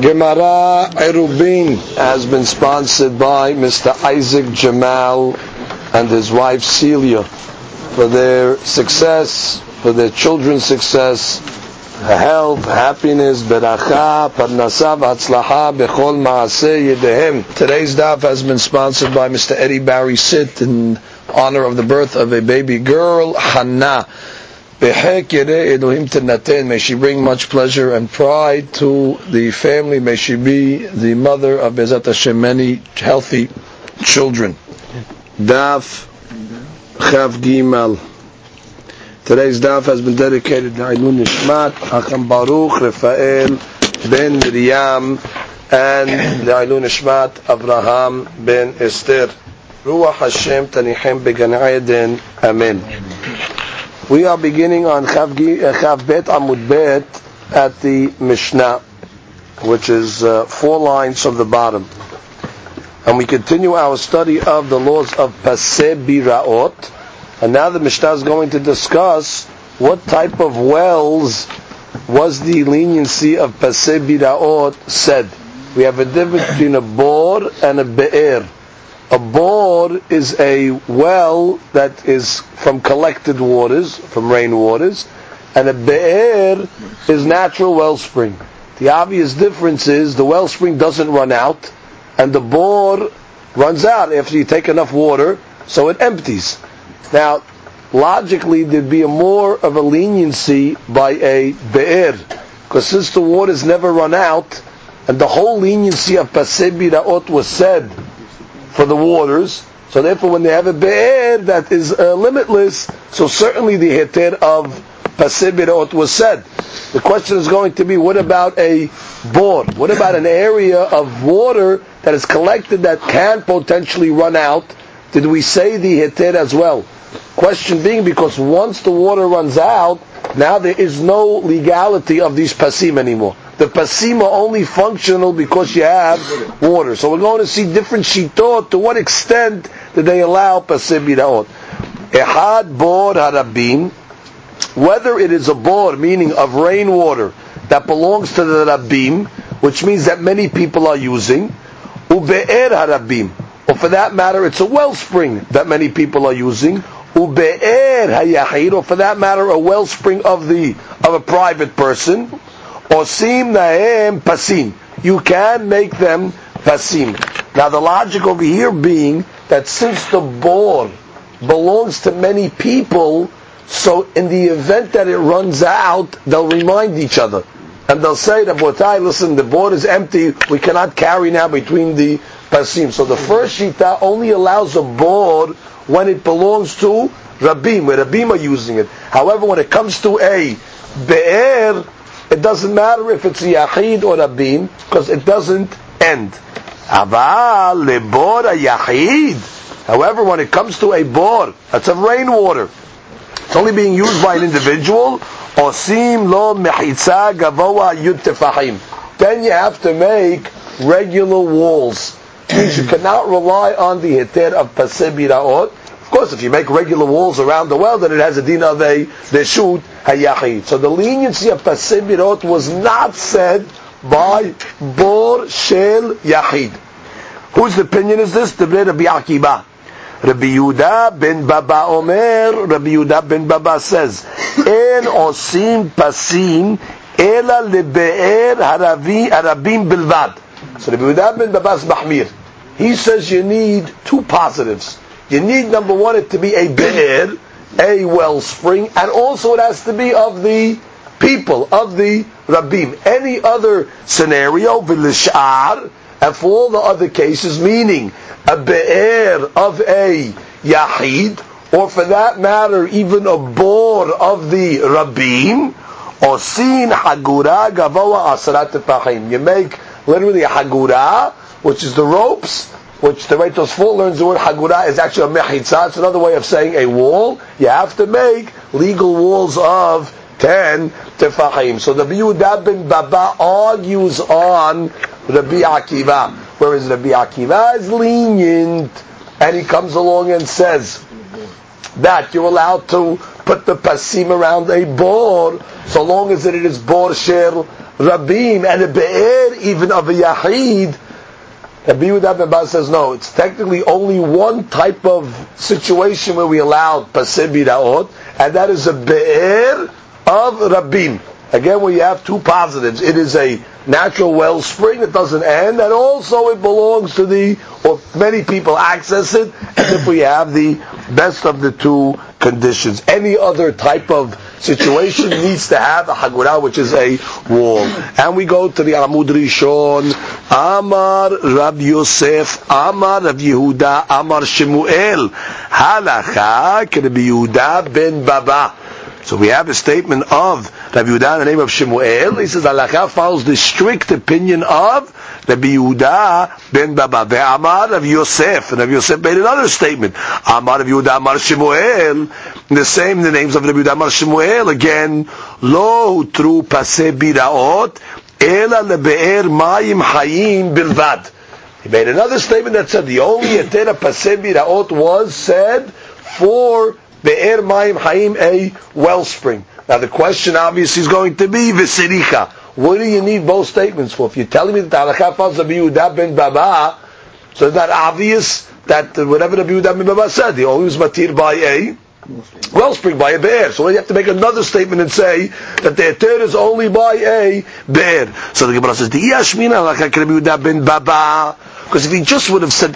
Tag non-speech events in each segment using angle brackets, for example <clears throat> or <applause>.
Gemara Erubin has been sponsored by Mr. Isaac Jamal and his wife Celia for their success, for their children's success, health, happiness, beracha, parnasa, v'atzlaha, bechol maaseh yedehem. Today's daf has been sponsored by Mr. Eddie Barry Sit in honor of the birth of a baby girl, Hannah. May she bring much pleasure and pride to the family. May she be the mother of Bezat Hashem, many healthy children. Daf Chav Gimal. Today's daf has been dedicated to Ainun Nishmat, Hakam Baruch, Rafael, Ben Miriam, and the Ainun Nishmat, Abraham, Ben Esther. Ruach Hashem Tanichem Began Eden. Amen. We are beginning on Chav, uh, Chav Bet Amud Bet at the Mishnah, which is uh, four lines from the bottom. And we continue our study of the laws of Paseh Biraot. And now the Mishnah is going to discuss what type of wells was the leniency of Paseh Biraot said. We have a difference between a bor and a be'er. A bore is a well that is from collected waters, from rain waters, and a be'er is natural wellspring. The obvious difference is the wellspring doesn't run out, and the bore runs out after you take enough water, so it empties. Now, logically, there'd be a more of a leniency by a be'er, because since the waters never run out, and the whole leniency of Paseh Biraot was said for the waters. So therefore, when they have a be'er that is uh, limitless, so certainly the heter of pasibirot was said. The question is going to be, what about a bore? What about an area of water that is collected that can potentially run out? Did we say the heter as well? Question being, because once the water runs out, now there is no legality of these pasim anymore the pasima only functional because you have water. So we're going to see different shitot. To what extent did they allow pasim biraot? Ehad bor harabim, whether it is a bor, meaning of rainwater, that belongs to the rabim, which means that many people are using, ube'er harabim, or for that matter, it's a wellspring that many people are using, ube'er hayahid, or for that matter, a wellspring of the of a private person, Osim naem pasim. You can make them pasim. Now the logic over here being that since the bore belongs to many people, so in the event that it runs out, they'll remind each other. And they'll say, to Rabotai, listen, the bor is empty, we cannot carry now between the pasim. So the first shita only allows a bor when it belongs to Rabim, where Rabim are using it. However, when it comes to a Be'er, it doesn't matter if it's a Yachid or Rabim, because it doesn't end. Lebor Yachid. However, when it comes to a bor, that's of rainwater, it's only being used by an individual. Osim lo mechitza gavoa Then you have to make regular walls. You cannot rely on the heter of pasebiraot course, if you make regular walls around the well, then it has a din of a reshut hayachid. So the leniency of pasibirot was not said by bor shel yachid. Whose opinion is this? The Rabbi Akiba. Rabbi Yuda ben Baba Omer, Rabbi Yuda ben Baba says, En osim pasim ela lebe'er haravi harabim bilvad. So Rabbi Yuda ben Baba's mahmir. He says you need two positives. You need number one it to be a be'er, a wellspring, and also it has to be of the people, of the rabbim. Any other scenario, v'lish'ar, and for all the other cases, meaning a be'er of a yahid, or for that matter, even a bor of the rabbim, or sin hagura gavoa asarat You make literally a hagura, which is the ropes, which the Reitos Full learns the word Hagura is actually a mechitza. It's another way of saying a wall. You have to make legal walls of 10 tefahim. So the Yehuda ben Baba argues on Rabbi Akiva, whereas Rabbi Akiva is lenient, and he comes along and says that you're allowed to put the pasim around a bor, so long as it is bor shel Rabim and a Be'er even of a Yahid, Rabbi Yehuda ben Baz says no. It's technically only one type of situation where we allow pasir biraot, and that is a be'er of Rabim. Again, we have two positives. It is a natural wellspring that doesn't end, and also it belongs to the, or many people access it, and if we have the best of the two conditions. Any other type of situation <coughs> needs to have a hagura, which is a wall. And we go to the Amud Rishon, Amar Rab Yosef, Amar Rab Yehuda, Amar Shemuel, Halacha, Rabbi Yehuda ben Baba. So we have a statement of Rabbi Yehuda in the name of Shemuel. He says Halacha follows the strict opinion of Rabbi Yehuda ben Baba. Ve'amar Rabbi Yosef. And Rabbi Yosef made another statement. Amar Rabbi Yehuda Amar Shemuel. The same, the names of Rabbi Yehuda Amar Shemuel. Again, Lo tru pase biraot. Ela lebe'er mayim hayim bilvad. He made another statement that said the only etera pase biraot was said for Be'er Mayim Haim, a wellspring. Now the question obviously is going to be Visiricha. What do you need both statements for? If you're telling me that Halakha falls Rabbi Yehuda Baba, so it's not obvious that whatever Rabbi Yehuda ben Baba said, he was matir by a wellspring, by a be'er. So you have to make another statement and say that the eter is only by a be'er. So the Gemara says, the Yashmina Halakha Baba, because if he just would have said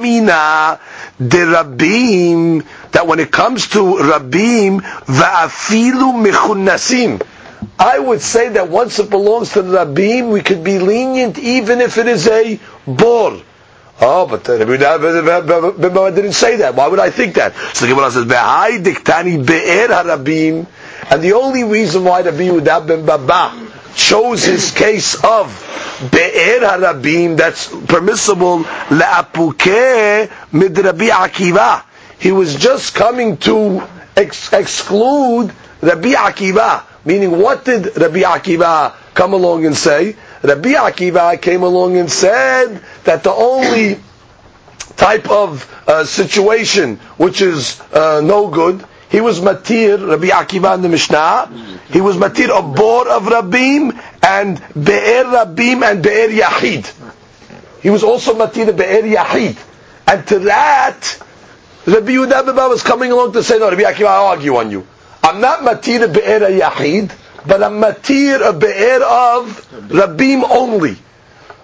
Mina, the that when it comes to Rabim, va'afilu mechunasim, I would say that once it belongs to the Rabim, we could be lenient even if it is a bor. Oh, but Rabbi didn't say that. Why would I think that? So the Gemara says, "V'hai diktani be'er harabim," and the only reason why Rabbi Yehuda ben Baba chose his case of be'er harabim that's permissible le'apuke Midrabi Akiva. He was just coming to ex- exclude Rabbi Akiva. Meaning, what did Rabbi Akiva come along and say? Rabbi Akiva came along and said that the only type of uh, situation which is uh, no good, he was matir, Rabbi Akiva in the Mishnah, he was matir a bor of Rabim and be'er Rabim and be'er Yahid. He was also matir be'er Yahid. And to that, Rabbi Yehuda was coming along to say, no, Rabbi Akiva, I argue on you. I'm not matir be'er yahid, but I'm matir a be'er of rabim only.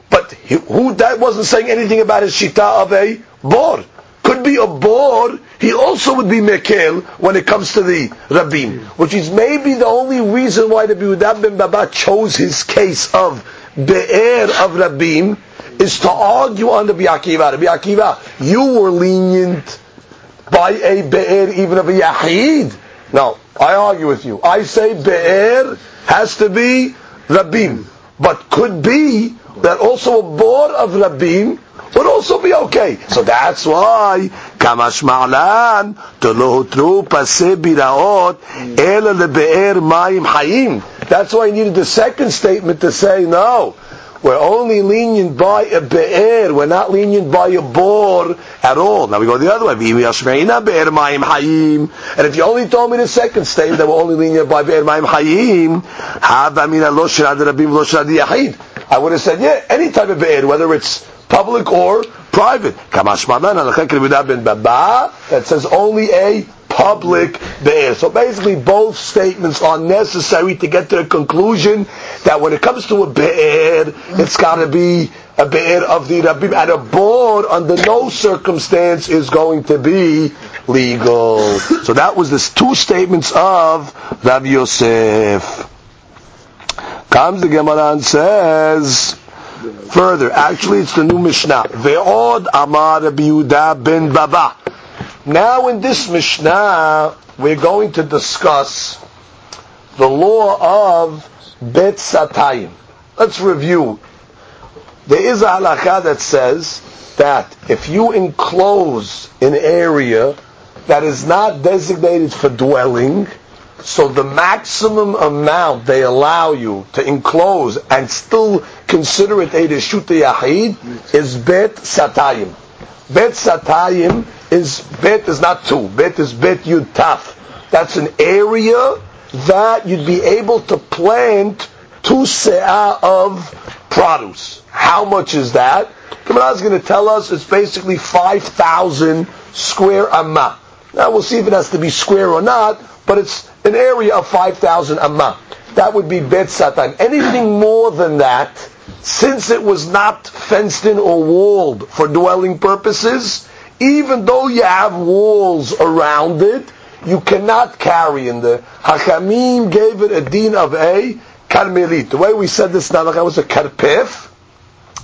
But he, who that wasn't saying anything about his shita of a bor. Could be a bor. He also would be mekel when it comes to the rabim, which is maybe the only reason why the Yehuda ben Baba chose his case of be'er of rabim is to argue on the Biakiva. Rabbi Akiva, you were lenient by a be'er even of a yahid. No, I argue with you. I say Be'er has to be Rabim. But could be that also a bor of Rabim would also be okay. So that's why Ma'lan Tolu Pase Biraot Ela Lebe'er Mayim Hayim. That's why I needed the second statement to say no. We're only lenient by a be'er. We're not lenient by a bor at all. Now we go the other way. And if you only told me the second statement that we're only lenient by be'er ma'im hayim, I would have said, yeah, any type of be'er, whether it's public or private. That says only a public be'er. So basically both statements are necessary to get to the conclusion that when it comes to a be'er, it's got to be a be'er of the Rabbim, and a bor under no circumstance is going to be legal. So that was the two statements of Rav Yosef. Comes the Gemara and says, further, actually it's the new Mishnah. Ve'od amar Rabbi Yehuda ben Baba. Now in this Mishnah, we're going to discuss the law of Bet Satayim. Let's review. There is a halakha that says that if you enclose an area that is not designated for dwelling, so the maximum amount they allow you to enclose and still consider it a Reshuta Yahid is Bet Satayim. Bet Satayim is bet is not two. Bet is bet yud taf. That's an area that you'd be able to plant two se'ah of produce. How much is that? Gemara is going to tell us it's basically 5,000 square amma. Now we'll see if it has to be square or not, but it's an area of 5,000 amma. That would be bet satan. Anything more than that, since it was not fenced in or walled for dwelling purposes, even though you have walls around it, you cannot carry in there. Hakamim gave it a din of a karmelit. The way we said this now, I was a karpef,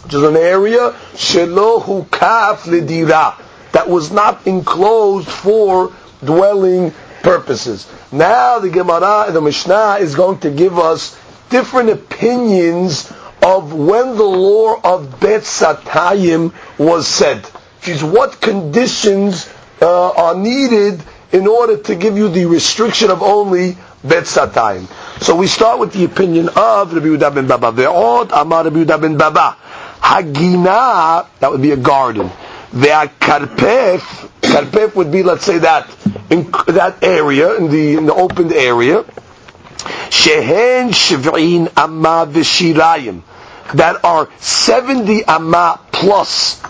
which is an area shelohu kaf lidira that was not enclosed for dwelling purposes. Now the Gemara, the Mishnah is going to give us different opinions of when the law of Bet Satayim was said. Which what conditions uh, are needed in order to give you the restriction of only Bet Satayim. So we start with the opinion of Rabbi Yehuda ben Baba. Ve'od Amar Rabbi Yehuda ben Baba. Hagina, that would be a garden. Ve'akarpef, karpef would be, let's say that, in that area, in the, in the opened area. Shehen shiv'in amma v'shirayim. That are 70 amma plus.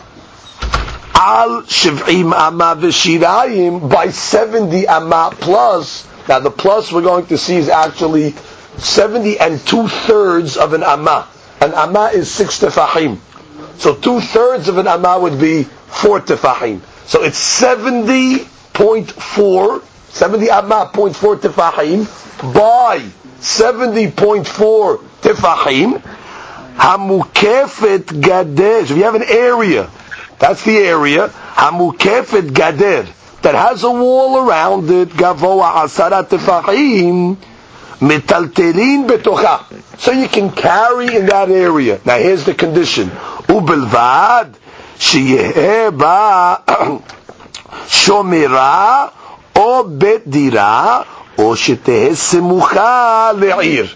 Al shiv'im amma v'shirayim by 70 amma plus. Now the plus we're going to see is actually 70 and two thirds of an amma. An amma is six tefahim. So two thirds of an amma would be four tefahim. So it's 70.4, 70 amma point four tefahim by 70.4 tefahim. Hamukefet gader. So if you have an area, that's the area. Hamukefet gader that has a wall around it. Gavoa asara tefahim metaltelin betocha. So you can carry in that area. Now here's the condition. Ubelvad שיהיה בה שומרה או בית דירה או שתהא סמוכה לעיר.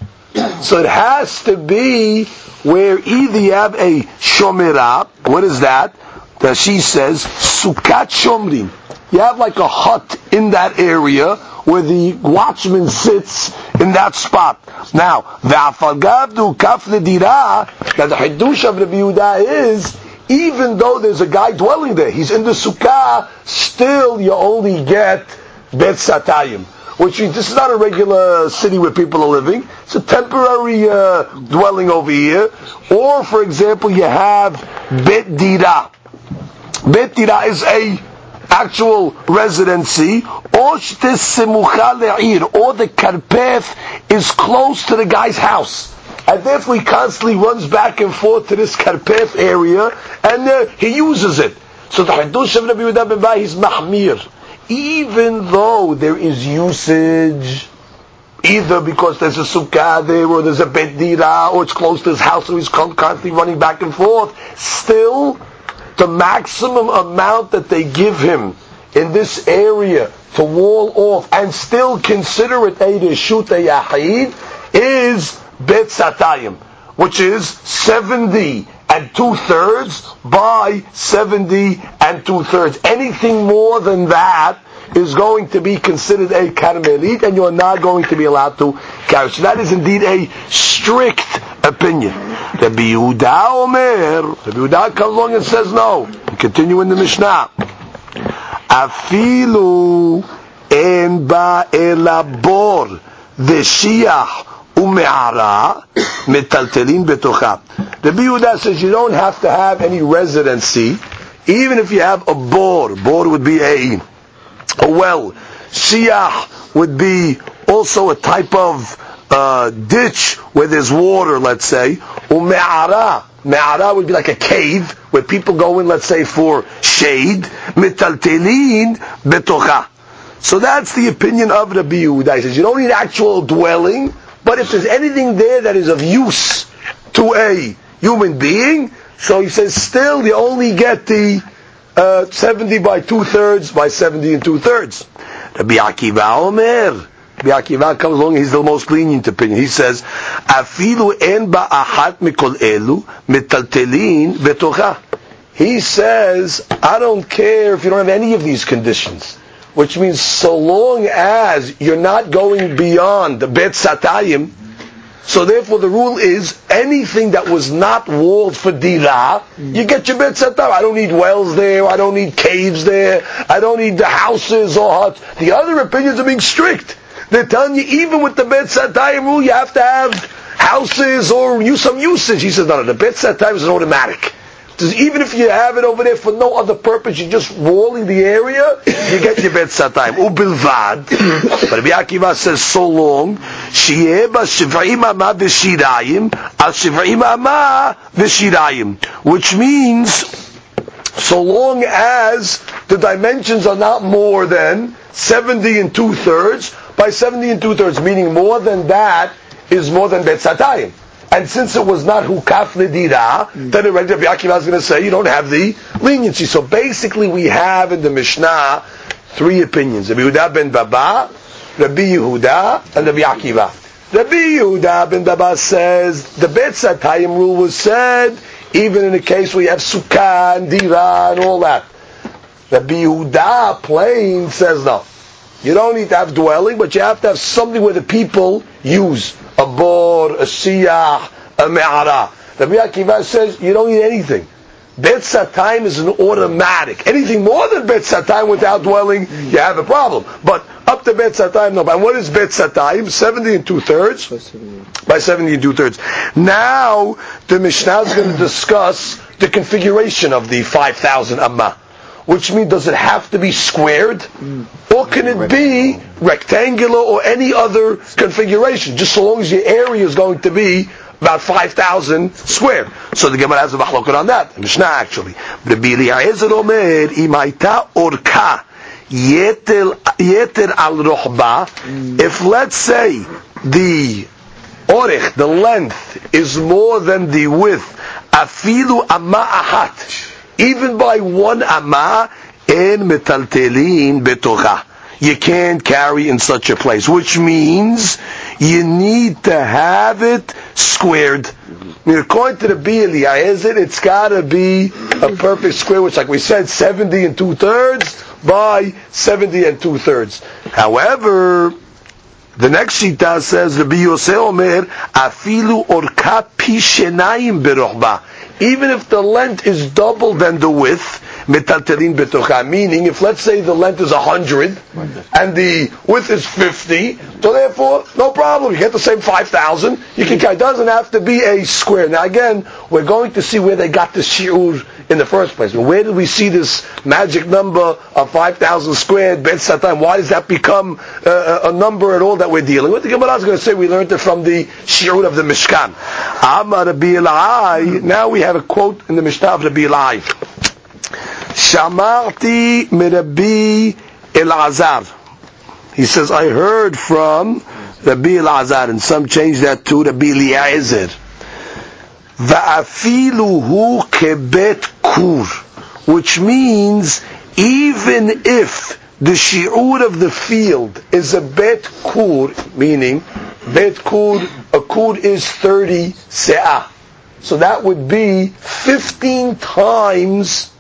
So it has to be where either you have a shomera, what is that? That she says, sukat shomrim. You have like a hut in that area where the watchman sits in that spot. Now, v'afagavdu kaf ledira, that the Hiddush of Rabbi Yehuda is, even though there's a guy dwelling there, he's in the sukkah, still you only get bet satayim. Which this is not a regular city where people are living. It's a temporary uh, dwelling over here. Or, for example, you have bet dira. Bet dira is a actual residency, or the karpeth is close to the guy's house. And therefore he constantly runs back and forth to this karpeth area, and uh, he uses it. So the Hiddush of Rabbi Yehuda ben is mahmir. Even though there is usage, either because there's a sukkah there, or there's a bedira, or it's close to his house, so he's constantly running back and forth, still, the maximum amount that they give him in this area to wall off and still consider it a reshut yahid is bet satayim, which is 70 and two thirds by 70 and two thirds. Anything more than that is going to be considered a karmelit and you are not going to be allowed to carry. So that is indeed a strict opinion. Rabbi Yehuda Omer, Rabbi Yehuda comes along and says no. We continue in the Mishnah. Afilu en ba elabor v'shiach ume'ara metaltelin betocha. Says you don't have to have any residency, even if you have a bor. Bor would be a a well. Shiach would be also a type of uh, ditch where there's water, let's say. Ume'ara. Me'ara would be like a cave where people go in, let's say, for shade. Metaltelin betocha. So that's the opinion of Rabbi Yehuda. He says you don't need actual dwelling, but if there's anything there that is of use to a human being, so he says still you only get the uh, 70 by two thirds by 70 and two thirds. Rabbi Akiva Omer. Rabbi Akiva comes along, he's the most lenient opinion. He says, Afilu en ba'ahat mikol elu metaltelin betocha. He says, I don't care if you don't have any of these conditions. Which means so long as you're not going beyond the Bet Satayim, so therefore the rule is anything that was not walled for dira, you get your Bet Satayim. I don't need wells there, I don't need caves there, I don't need the houses or huts. The other opinions are being strict. They're telling you even with the Bet Satayim rule, you have to have houses or use some usage. He says, no, no, the Bet Satayim is an automatic even if you have it over there for no other purpose, you're just walling the area, you get your bet satayim. Ubilvad. but Rabbi Akiva says so long, shieba v'shirayim. Which means, so long as the dimensions are not more than 70 and two thirds, by 70 and two thirds, meaning more than that is more than bet satayim. And since it was not hukaf nedira, mm. then already Rabbi Akiva is going to say you don't have the leniency. So basically, we have in the Mishnah three opinions: Rabbi Yehuda ben Baba, Rabbi Yehuda, and Rabbi Akiva. Rabbi Yehuda ben Baba says the Bet Satayim rule was said even in a case where you have sukkah and dira and all that. Rabbi Yehuda plain says no. You don't need to have dwelling, but you have to have something where the people use a bor, a siyah, a me'ara. Rabbi Akiva says you don't need anything. Bet time is an automatic. Anything more than Bet time without dwelling, you have a problem. But up to Bet time, no. And what is Bet time? 70 and two thirds. By 70 and two thirds. Now, the Mishnah is going to discuss the configuration of the 5,000 Amma which means does it have to be squared, mm. or can it be rectangular or any other configuration? Just so long as your area is going to be about 5,000 square. So the Gemara has a machloket on that. Mishnah actually. Rabbi Eliezer Omer, imaita orka yeter al rohba. Mm. If let's say the orich, the length, is more than the width, afilu amma ahat even by one amma, in metaltelin betocha. You can't carry in such a place, which means you need to have it squared. According to the Bili, it? It's got to be a perfect square, which, like we said, 70 and two thirds by 70 and two thirds. However, the next shita says, Rabbi Yosef Omer, afilu orka pishenayim berochba even if the length is double than the width, betocha, meaning if let's say the length is 100 and the width is 50, so therefore, no problem, you get the same 5,000, you can, it doesn't have to be a square. Now again, we're going to see where they got the shiur in the first place. Where did we see this magic number of 5,000 squared, bet satan? Why does that become uh, a number at all that we're dealing with? The Gemara is going to say we learned it from the shiur of the Mishkan. Now we have a quote in the Mishnah of Rabbi Elai. Shamarti mirabi Elazar. He says, I heard from Rabbi Elazar, and some change that to Rabbi Eliezer. Va'afilu hu kebet kur, which means even if the shi'ur of the field is a bet kur, meaning bet kur, a kur is 30 se'ah. So that would be 15 times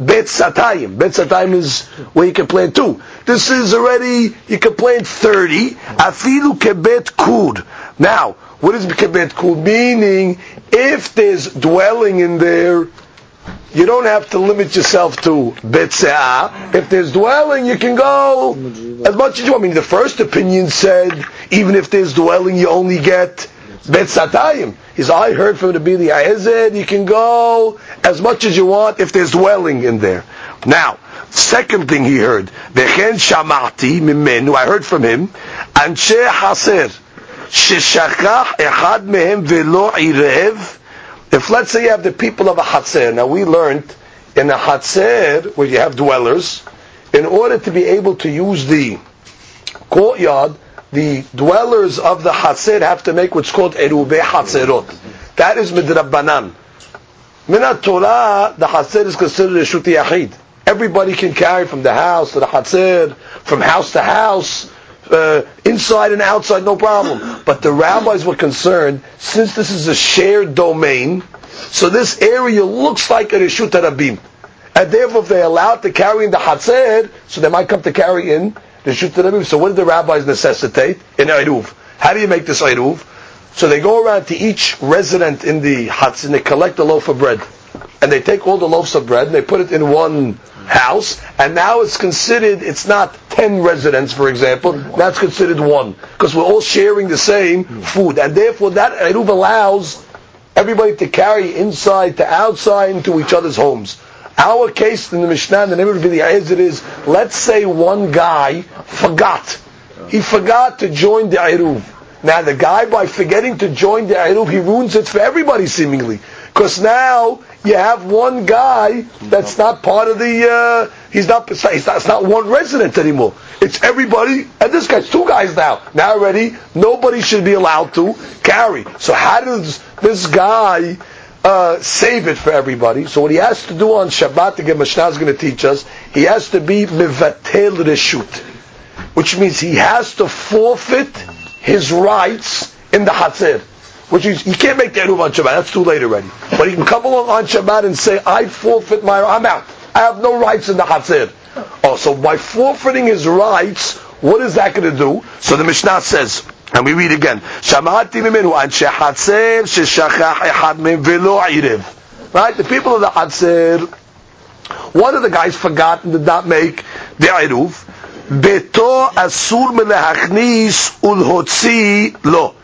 bet satayim. Bet satayim is where you can plant two. This is already, you can plant 30. Afilu kebet kur. Now, what is kebet kur? Meaning, if there's dwelling in there, you don't have to limit yourself to betseah. If there's dwelling, you can go as much as you want. I mean, the first opinion said even if there's dwelling, you only get betzatayim is I heard from the Bili Aizid, you can go as much as you want if there's dwelling in there. Now, second thing he heard, Vechen Shamati Mimenu, I heard from him, Anshe Haser, Sheshachach Echad Mehem Velo Irev. If let's say you have the people of a Hatzer, now we learned in a Hatzer, where you have dwellers, in order to be able to use the courtyard, the dwellers of the Hatzer have to make what's called Erube Hatzerot. That is Midrabbanan. Minat Torah, the Hatzer is considered a Shuti Yachid. Everybody can carry from the house to the Hatzer, from house to house, uh, inside and outside, no problem. But the rabbis were concerned, since this is a shared domain, so this area looks like a Reshut Rabim. and therefore if they're allowed to carry in the Hatzer, so they might come to carry in the Shut Rabim. So what did the rabbis necessitate? In Eruv. How do you make this Eruv? So they go around to each resident in the huts and they collect a loaf of bread. And they take all the loaves of bread and they put it in one house, and now it's considered, it's not 10 residents, for example, that's considered one. Because we're all sharing the same food. And therefore that Eruv allows everybody to carry inside to outside into each other's homes. Our case in the Mishnah, the name of the it is, let's say one guy forgot. He forgot to join the Eruv. Now the guy, by forgetting to join the Eruv, he ruins it for everybody seemingly. Because now you have one guy that's not part of the, uh, he's not, he's not, it's not one resident anymore. It's everybody, and this guy's two guys now. Now already, nobody should be allowed to carry. So how does this guy uh, save it for everybody? So what he has to do on Shabbat, the Mishnah is going to teach us, he has to be mevatel reshut, which means he has to forfeit his rights in the Hatzir. Which is, he can't make the Eruv on Shabbat, that's too late already. But he can come along on Shabbat and say, I forfeit my, I'm out. I have no rights in the Hatzir. Oh, so by forfeiting his rights, what is that going to do? So the Mishnah says, and we read again, Shamati mimenu an shehatzer sheshachach velo iriv. Right? The people of the Hatzir, one of the guys forgot and did not make the Eruv. Beto asur melehachnis ulhotzi lo.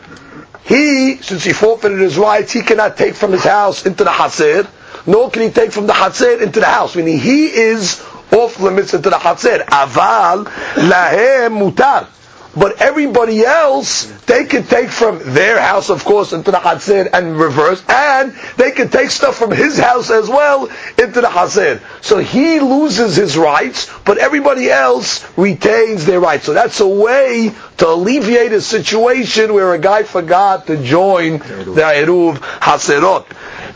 He, since he forfeited his rights, he cannot take from his house into the Hatzir, nor can he take from the Hatzir into the house. Meaning he is off limits into the Hatzir. Aval lahem mutar. But everybody else, they can take from their house, of course, into the Hatzir and reverse, and they can take stuff from his house as well into the Hatzir. So he loses his rights, but everybody else retains their rights. So that's a way to alleviate a situation where a guy forgot to join the Eruv Hatzirot.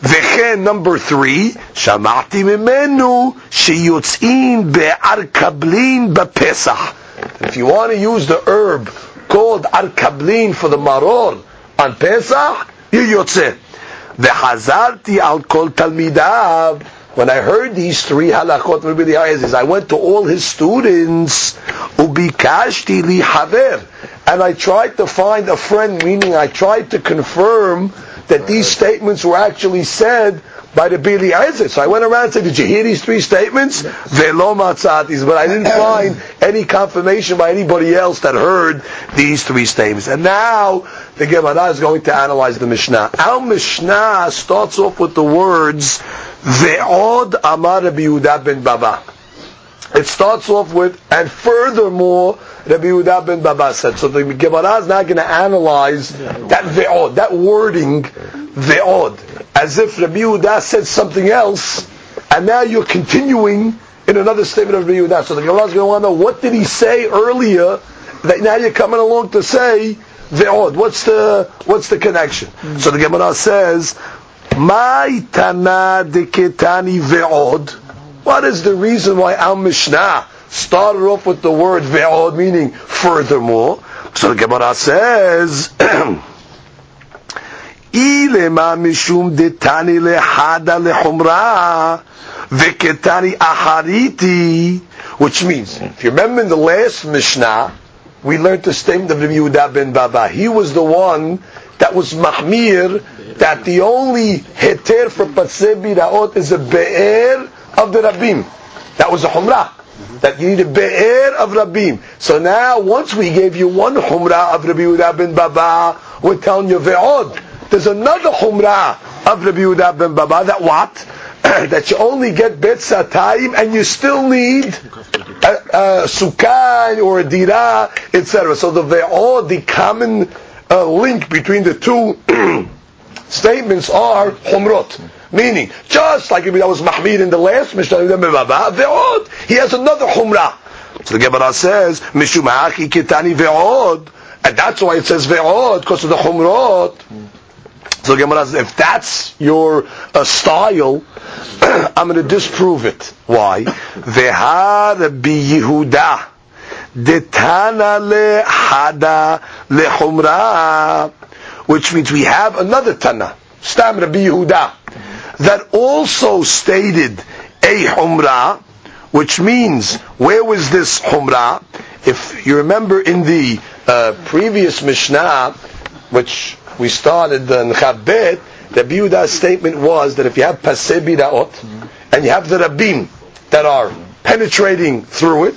וכן, number three, שמעתי ממנו שיוצאים בארקבלין בפסח. If you want to use the herb called arkablin for the maror on Pesach, you yotze. V'chazarti al kol talmidav. When I heard these three halachot, I went to all his students, ubikashti li haver, and I tried to find a friend, meaning I tried to confirm that these statements were actually said by the Bili Isaac. So I went around and said, did you hear these three statements? Velo matzatis. But I didn't <coughs> find any confirmation by anybody else that heard these three statements. And now the Gemara is going to analyze the Mishnah. Our Mishnah starts off with the words, Ve'od amar Yehuda ben Baba. It starts off with, and furthermore, Rabbi Yehuda ben Baba said. So the Gemara is not going to analyze that ve'od, that wording, ve'od, as if Rabbi Yehuda said something else, and now you're continuing in another statement of Rabbi Yehuda. So the Gemara is going to want to know, what did he say earlier, that now you're coming along to say ve'od? What's the, what's the connection? So the Gemara says, my tana deketani ve'od. What is the reason why our Mishnah started off with the word ve'od, meaning furthermore. So the Gemara says, <clears throat> Ilema mishum detani lehada lehumra veketani ahariti, which means, if you remember in the last Mishnah, we learned the statement of Rabbi Yehuda ben Baba. He was the one that was mahmir, that the only heter for pasebi raot is a be'er of the rabbim. That was a humrah that you need a be'er of Rabbim. So now, once we gave you one humrah of Rabbi Yehuda ben Baba, we're telling you ve'od. There's another humrah of Rabbi Yehuda ben Baba that what? <coughs> that you only get bet satayim and you still need a, a sukkah or a dira, etc. So the ve'od, the common uh, link between the two <coughs> statements are humrot. Meaning, just like if that was Mahmid in the last Mishnah, he has another Humrah. So the Gemara says, Mishum ha'achi kitani ve'od, and that's why it says ve'od, because of the Humrot. So the Gemara says, if that's your uh, style, <clears throat> I'm going to disprove it. Why? Ve'ha Rabbi Yehuda, detana le hada le humra, which means we have another Tana, Stam Rabbi Yehuda, that also stated a humrah, which means where was this humrah? If you remember in the uh, previous Mishnah, which we started in Chabet, the Yehuda's statement was that if you have paseh biraot and you have the rabbim that are penetrating through it,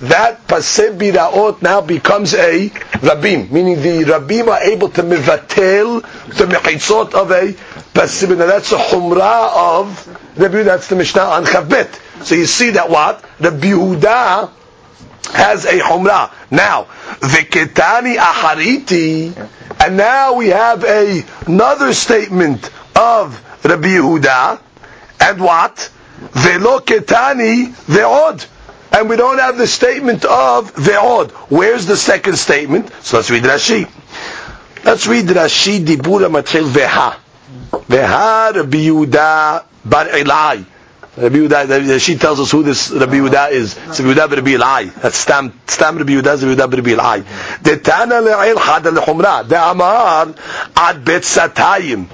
that paseh biraot now becomes a rabbim, meaning the rabbim are able to mivatel the mechitzot of a paseh. Now that's a humrah of Rabbi That's the Mishnah on Chabet. So you see that what the Yehuda has a humrah. Now, Viketani Ahariti, and now we have a, another statement of Rabbi Yehuda, and what? Velo Ketani Ve'od. And we don't have the statement of Ve'od. Where's the second statement? So let's read Rashi. Let's read Rashi Dibur Hamatchil Veha. Veha Rabbi Yehuda Bar Elai. Rabbi Yehuda, she tells us who this Rabbi Yehuda is. It's Rabbi Yehuda Rabbi Elai. That's Stam, Stam Rabbi Yehuda, Rabbi Yehuda Rabbi Elai. The Tana le'il chada lechumra. The Amar ad bet satayim.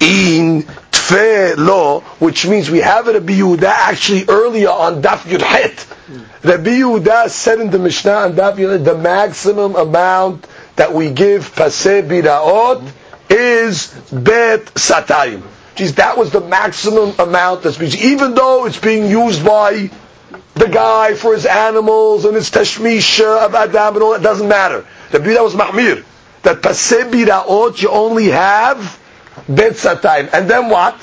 In tfe lo, which means we have a Rabbi Yehuda actually earlier on Daf Yud Het. Hmm. Rabbi Yehuda said in the Mishnah on Daf Yud the maximum amount that we give paseh biraot is bet satayim. Geez, that was the maximum amount that's being, even though it's being used by the guy for his animals and his tashmisha of Adam and all that, doesn't matter. The that was mahmir. That paseh biraot you only have bet time. And then what?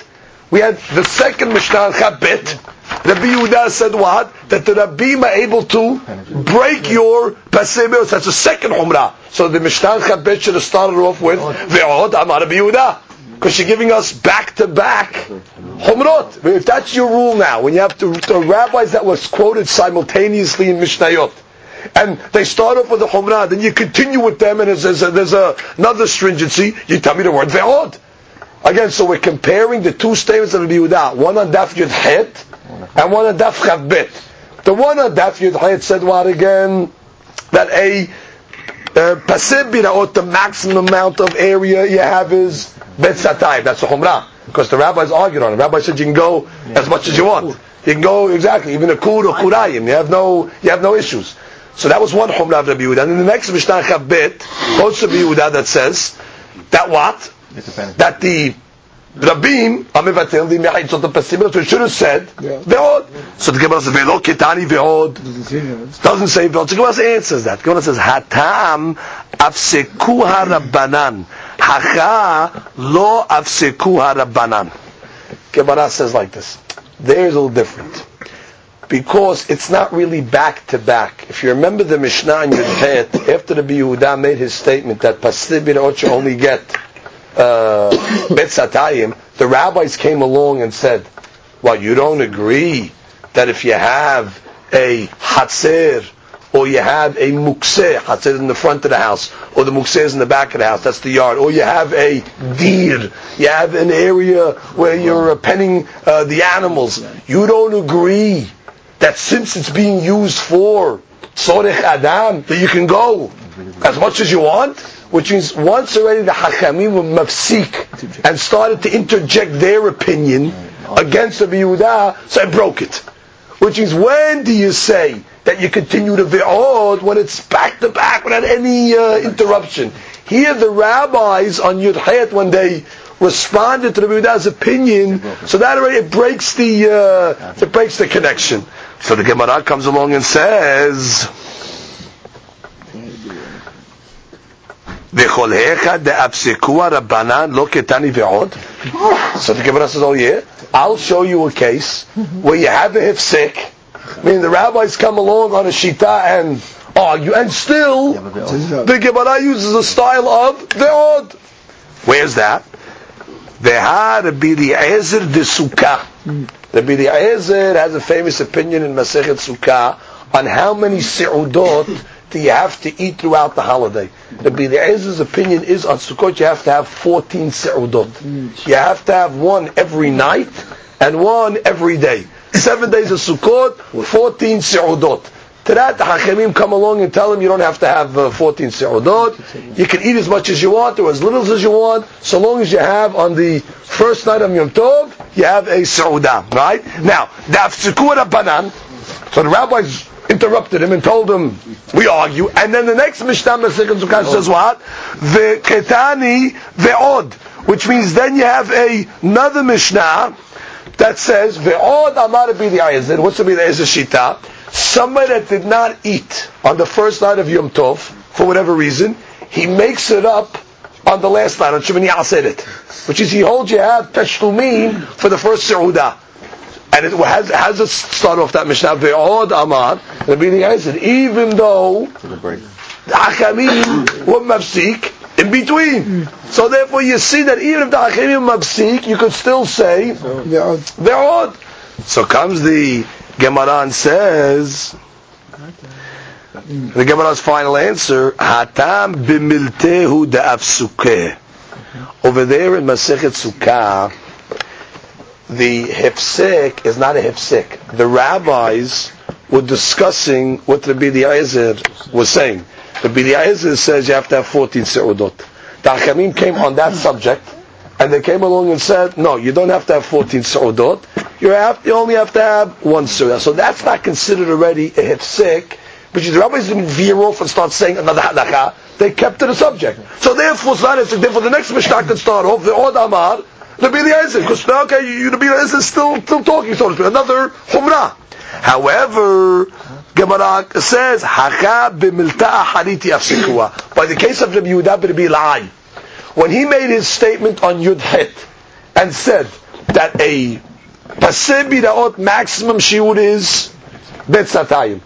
We had the second Mishnah Chabet. Rabbi Yehuda said what? That the Rabbim are able to break your biraot. That's the second umrah. So the Mishnah Chabet should have started off with ve'od amar Rabbi Yehuda because you're giving us back to back chumrot. If that's your rule now, when you have to, the rabbis that was quoted simultaneously in Mishnayot, and they start off with the chumrah, then you continue with them, and there's, there's, a, there's a, another stringency. You tell me the word ve'od. Again, so we're comparing the two statements of Rabbi Yehuda, one on Daf Yud Het, and one on Daf Chav. The one on Daf Yud Het said what again? That a uh, pasib biraot, the maximum amount of area you have is bet satayim. That's the chumrah. Because the rabbis argued on it. The rabbi said you can go as much as you want. You can go exactly even a kur or kurayim. You have no you have no issues. So that was one chumrah of Rabbi Yehuda. And in the next Mishnah Chabit, quotes Rabbi Yehuda that says that what that the Rabim Amivatel the Mechitzot the Pesimot we should have said Ve'od. So the Gemara says Ve'lo Ketani Ve'od. Doesn't say Ve'od. So the Gemara answers that. The Gemara says Hatam Afseku HaRabbanan Hacha Lo Afseku HaRabbanan. Gemara says like this. There's a little different. Because it's not really back to back. If you remember the Mishnah in Yudhet, after the Yehuda made his statement that Pasibin Ocha only get uh, <coughs> Betzatayim, the rabbis came along and said, well, you don't agree that if you have a Hatzer, or you have a mukseh, Hatzer in the front of the house, or the mukseh is in the back of the house, that's the yard, or you have a dir, you have an area where you're penning uh, the animals. You don't agree that since it's being used for Tzorech Adam, that you can go as much as you want? Which means once already the Hachamim were mafsik and started to interject their opinion against the Yehuda, so I broke it. Which means when do you say that you continue to ve'od when it's back to back without any uh, interruption? Here the rabbis on Yud Hayat when they responded to the Yehuda's opinion, so that already it breaks the uh, it breaks the connection. So the Gemara comes along and says. Rabbanan lo ketani ve'od. So the Gemara says, oh yeah, I'll show you a case where you have a hifsek, mean, the rabbis come along on a shita and argue, and still the Gemara uses a style of ve'od. Where's that? Ve'ha Rabbi Eliezer de Sukkah. Rabbi Eliezer has a famous opinion in Masechet Sukkah on how many se'udot do you have to eat throughout the holiday. Rabbi Eliezer's opinion is on Sukkot you have to have 14 se'udot. You have to have one every night and one every day. Seven days of Sukkot, 14 se'udot. To that, the Hachamim come along and tell him you don't have to have uh, 14 se'udot. You can eat as much as you want or as little as you want, so long as you have on the first night of Yom Tov, you have a se'udah, right? Now, the Afsikur Banan, so the rabbis interrupted him and told him, we argue, and then the next Mishnah Masechet Sukkah says oh. what? The Ketani Ve'od, which means then you have a, another Mishnah that says, Ve'od Amar B'di What's the B'di Shita? somebody that did not eat on the first night of Yom Tov, for whatever reason, he makes it up on the last night, on Shemini Aseret, which is he holds you have Teshlumin for the first Seudah. And it has, has a start off that Mishnah, Ve'od Amar, the meaning said, even though the Hachamim were mafsik in between. So therefore you see that even if the Hachamim were mafsik, you could still say Ve'od. So comes the Gemara says, the Gemara's final answer, Hatam bimiltehu da'afsukeh. Over there in Masechet Sukkah, the hifsek is not a hifsek. The rabbis were discussing what Rabbi Eliezer was saying. Rabbi Eliezer says you have to have 14 se'udot. The Hachamim came on that subject, and they came along and said, no, you don't have to have 14 se'udot you have you only have to have one surah. So that's not considered already a hifsik, is the rabbis didn't veer off and start saying another halakha. They kept to the subject. So therefore, it's not a Therefore, the next mishnah can start off the Od Amar, the Eliezer, because now okay, you, the Eliezer is still still talking, so to speak. Another humrah. However, Gemara says, Hacha b'milta hariti afsikua. By the case of Rabbi Yehuda Rabbi when he made his statement on Yud Het and said that a Paseh maximum shiur is bet satayim.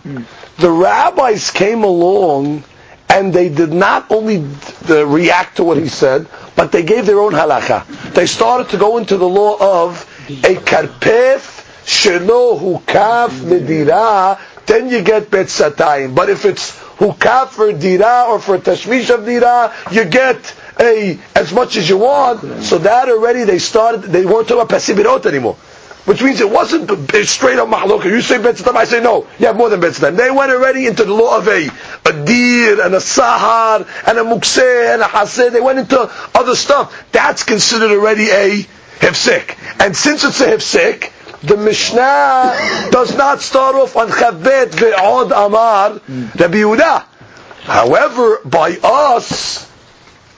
The rabbis came along and they did not only react to what he said, but they gave their own halacha. They started to go into the law of a karpef shelo hukaf medira, then you get bet satayim. But if it's hukaf for dira or for tashmish of dira, you get a as much as you want. So that already they started. They weren't talking about pasibirot anymore which means it wasn't straight up mahloka. You say betzatam, I say no. You have more than betzatam. They went already into the law of a, a deer and a sahar and a mukseh and a haseh. They went into other stuff. That's considered already a hefsek. And since it's a hefsek, the Mishnah does not start off on chavet ve'od amar Rabbi Yehuda. However, by us,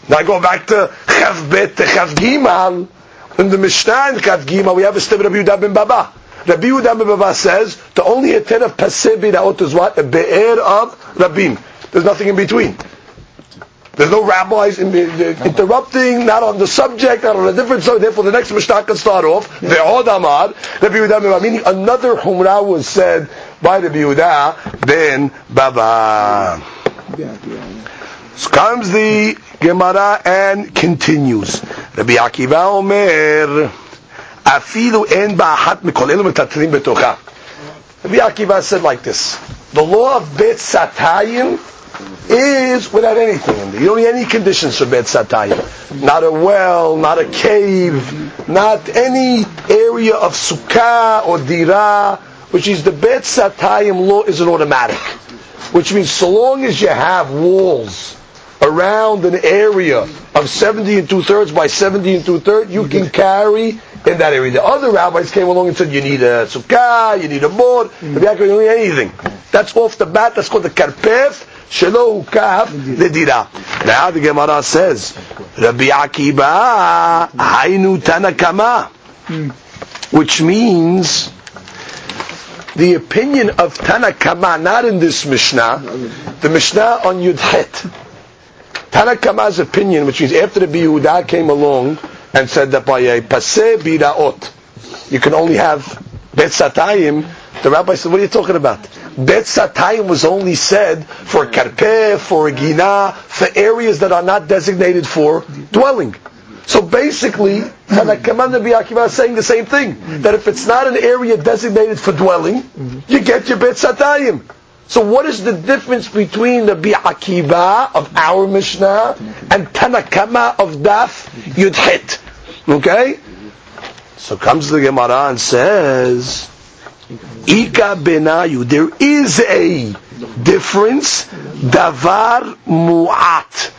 now go back to chavbet to chavgimal, in the Mishnah in Kav Gima, we have a step Rabbi Yehuda ben Baba. Rabbi Yehuda ben Baba says the only heter of Paseh Biraot is what? A Be'er of Rabim. There's nothing in between. There's no rabbis in, uh, interrupting, not on the subject, not on a different subject. Therefore, the next Mishnah can start off. Ve'od Amar, Rabbi Yehuda ben Baba. Meaning another Humrah was said by Rabbi Yehuda ben Baba. So comes the Gemara and continues. Rabbi Akiva Omer, Afilu en ba'ahat mikol elu metatrim betocha. Rabbi Akiva said like this, the law of Bet Satayim is without anything in there. You don't need any conditions for Bet Satayim. Not a well, not a cave, not any area of sukkah or dira, which is the Bet Satayim law is an automatic. Which means so long as you have walls, around an area of 70 and two thirds by 70 and two thirds, you can carry in that area. The other rabbis came along and said you need a sukkah, you need a board, mm. you don't need anything. That's off the bat. That's called the karpef. Shelo ukaf ledira. Now the Gemara says, Rabbi Akiba hainu tanakama, which means the opinion of Tanakama, not in this Mishnah, the Mishnah on Yudhet. Tanakama's opinion, which means after the Yehuda came along and said that by a paseh biraot, you can only have bet satayim, the rabbi said, what are you talking about? Bet satayim was only said for karpeh, for gina, for areas that are not designated for dwelling. So basically, Tanakaman Rabbi Akiva is saying the same thing, that if it's not an area designated for dwelling, you get your bet satayim. So what is the difference between the Bi'akiba of our Mishnah and Tanakama of Daf Yudhit? Okay? So comes the Gemara and says, Ika benayu. There is a difference. Davar mu'at.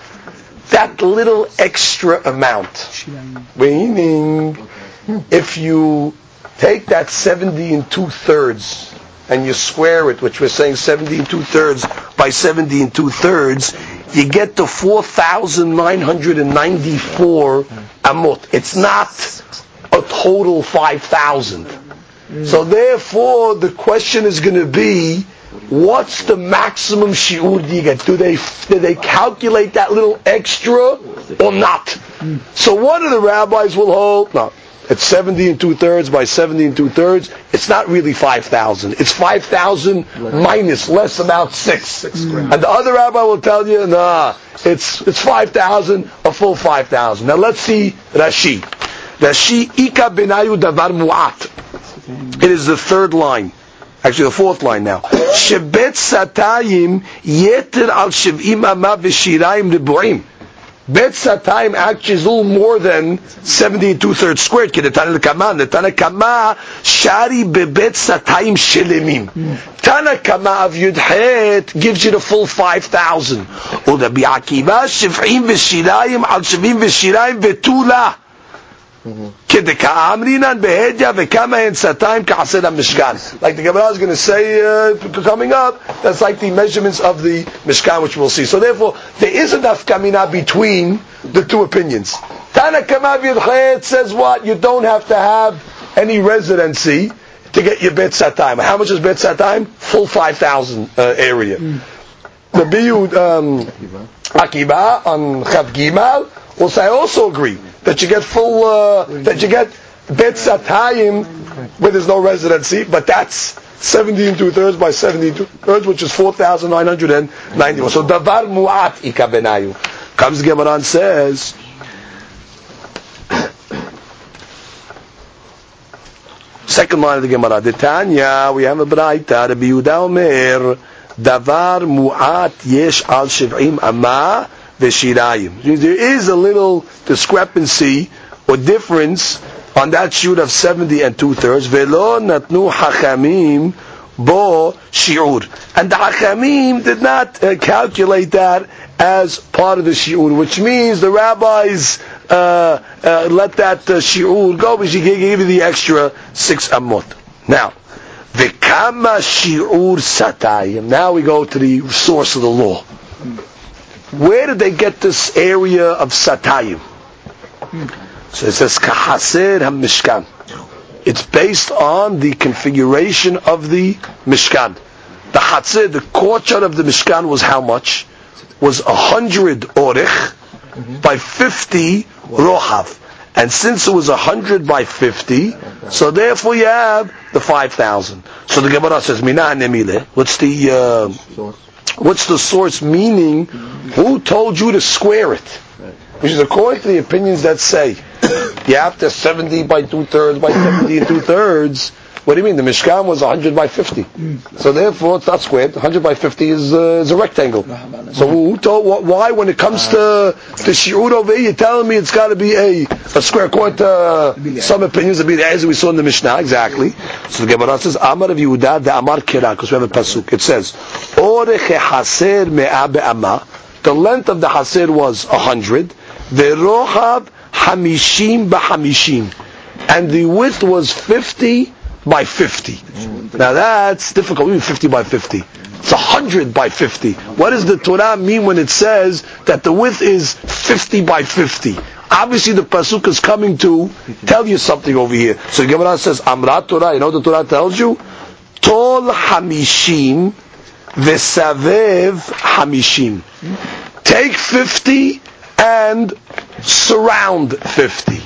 That little extra amount. Meaning, if you take that 70 and two thirds and you square it, which we're saying 70 and two thirds by 70 and two thirds, you get to 4,994 amot. It's not a total 5,000. So therefore, the question is going to be, what's the maximum shiur do you get? Do they do they calculate that little extra or not? So one of the rabbis will hold no. It's 70 and two thirds by 70 and two thirds. It's not really 5,000. It's 5,000 minus less about six. Mm. And the other rabbi will tell you, nah, it's, it's 5,000, a full 5,000. Now let's see Rashi. Rashi, Ika benayu davar mu'at. It is the third line. Actually, the fourth line now. Shebet satayim yeter al shev'im ama v'shirayim ribu'im. Bet Satayim actually is a little more than 70 and two-thirds squared. Tana Kama, the Tana Kama, Shari bebet Satayim Shilimim. Tana Kama of Yudhet gives you the full 5,000. Uda Bi'akiva, Shiv'im v'shirayim, al Shiv'im v'shirayim v'tula. Mm-hmm. Like the Gemara is going to say uh, coming up, that's like the measurements of the Mishkan, which we'll see. So therefore, there is enough kamina between the two opinions. Tana Kamav says what? You don't have to have any residency to get your Bet time. How much is Bet time? Full 5,000 uh, area. Mm. The Biyu um, Akiba on Chav Gimal, say, I also agree that you get full, uh, that you get bet satayim where there's no residency, but that's 17 two thirds by 72 thirds, which is 4,991. So davar mu'at ikabenayu. Comes Gemara and says, <coughs> second line of the Gemara, the Tanya, we have a braita, Rabbi Yehuda Omer, davar mu'at yesh al shiv'im ama v'shirayim. There is a little discrepancy or difference on that shoot of 70 and two-thirds. Velo natnu hachamim bo shiur. And the hachamim did not uh, calculate that as part of the shiur, which means the rabbis uh, uh, let that uh, shiur go, but she gave you the extra six amot. Now, Vikama shiur satayim. Now we go to the source of the law. Where did they get this area of satayim? So it says kahaser hamishkan. It's based on the configuration of the mishkan. The hatzir, the courtyard of the mishkan was how much? Was a hundred orich by fifty rohav. And since it was a hundred by fifty, so therefore you have the five thousand. So the Gemara says, Mina nemile. What's the uh, What's the source meaning? Who told you to square it? Which is according to the opinions that say you have to 70 by two thirds by 70 and two thirds. What do you mean? The Mishkan was 100 by 50. So therefore, it's not squared. 100 by 50 is, uh, is a rectangle. So who told, why when it comes to the shiur over here, you're telling me it's got to be a, a square? To uh, some opinions, it be as we saw in the Mishnah, exactly. So the Gemara says, Amar of Yehuda, the Amar Kira, because we have a pasuk. It says, me'a The length of the haser was 100. Verochav hamishim b'hamishim. And the width was 50 by 50. Now that's difficult. We 50 by 50. It's 100 by 50. What does the Torah mean when it says that the width is 50 by 50? Obviously the Pasuk is coming to tell you something over here. So Gemara says, Amrat Torah, you know the Torah tells you? Tol Hamishim Vesavev Hamishim. Take 50 and surround 50.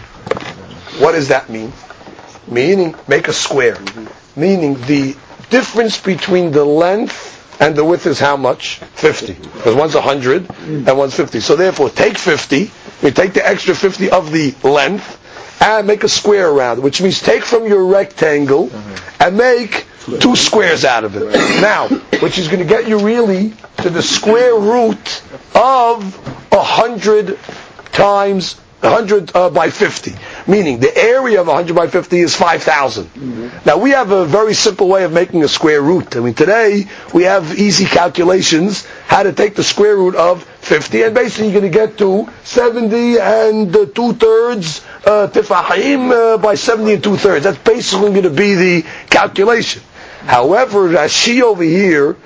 What does that mean? Meaning make a square, mm-hmm. meaning the difference between the length and the width is how much? 50. Because one's 100 and one's 50. So therefore, take 50, you take the extra 50 of the length, and make a square around it, which means take from your rectangle and make two squares out of it. Now, which is going to get you really to the square root of 100 times 100 uh, by 50, meaning the area of 100 by 50 is 5,000. Mm-hmm. Now we have a very simple way of making a square root. I mean, today we have easy calculations how to take the square root of 50, and basically you're going to get to 70 and uh, two thirds uh, tifahim uh, by 70 and two thirds. That's basically going to be the calculation. However, Rashi over here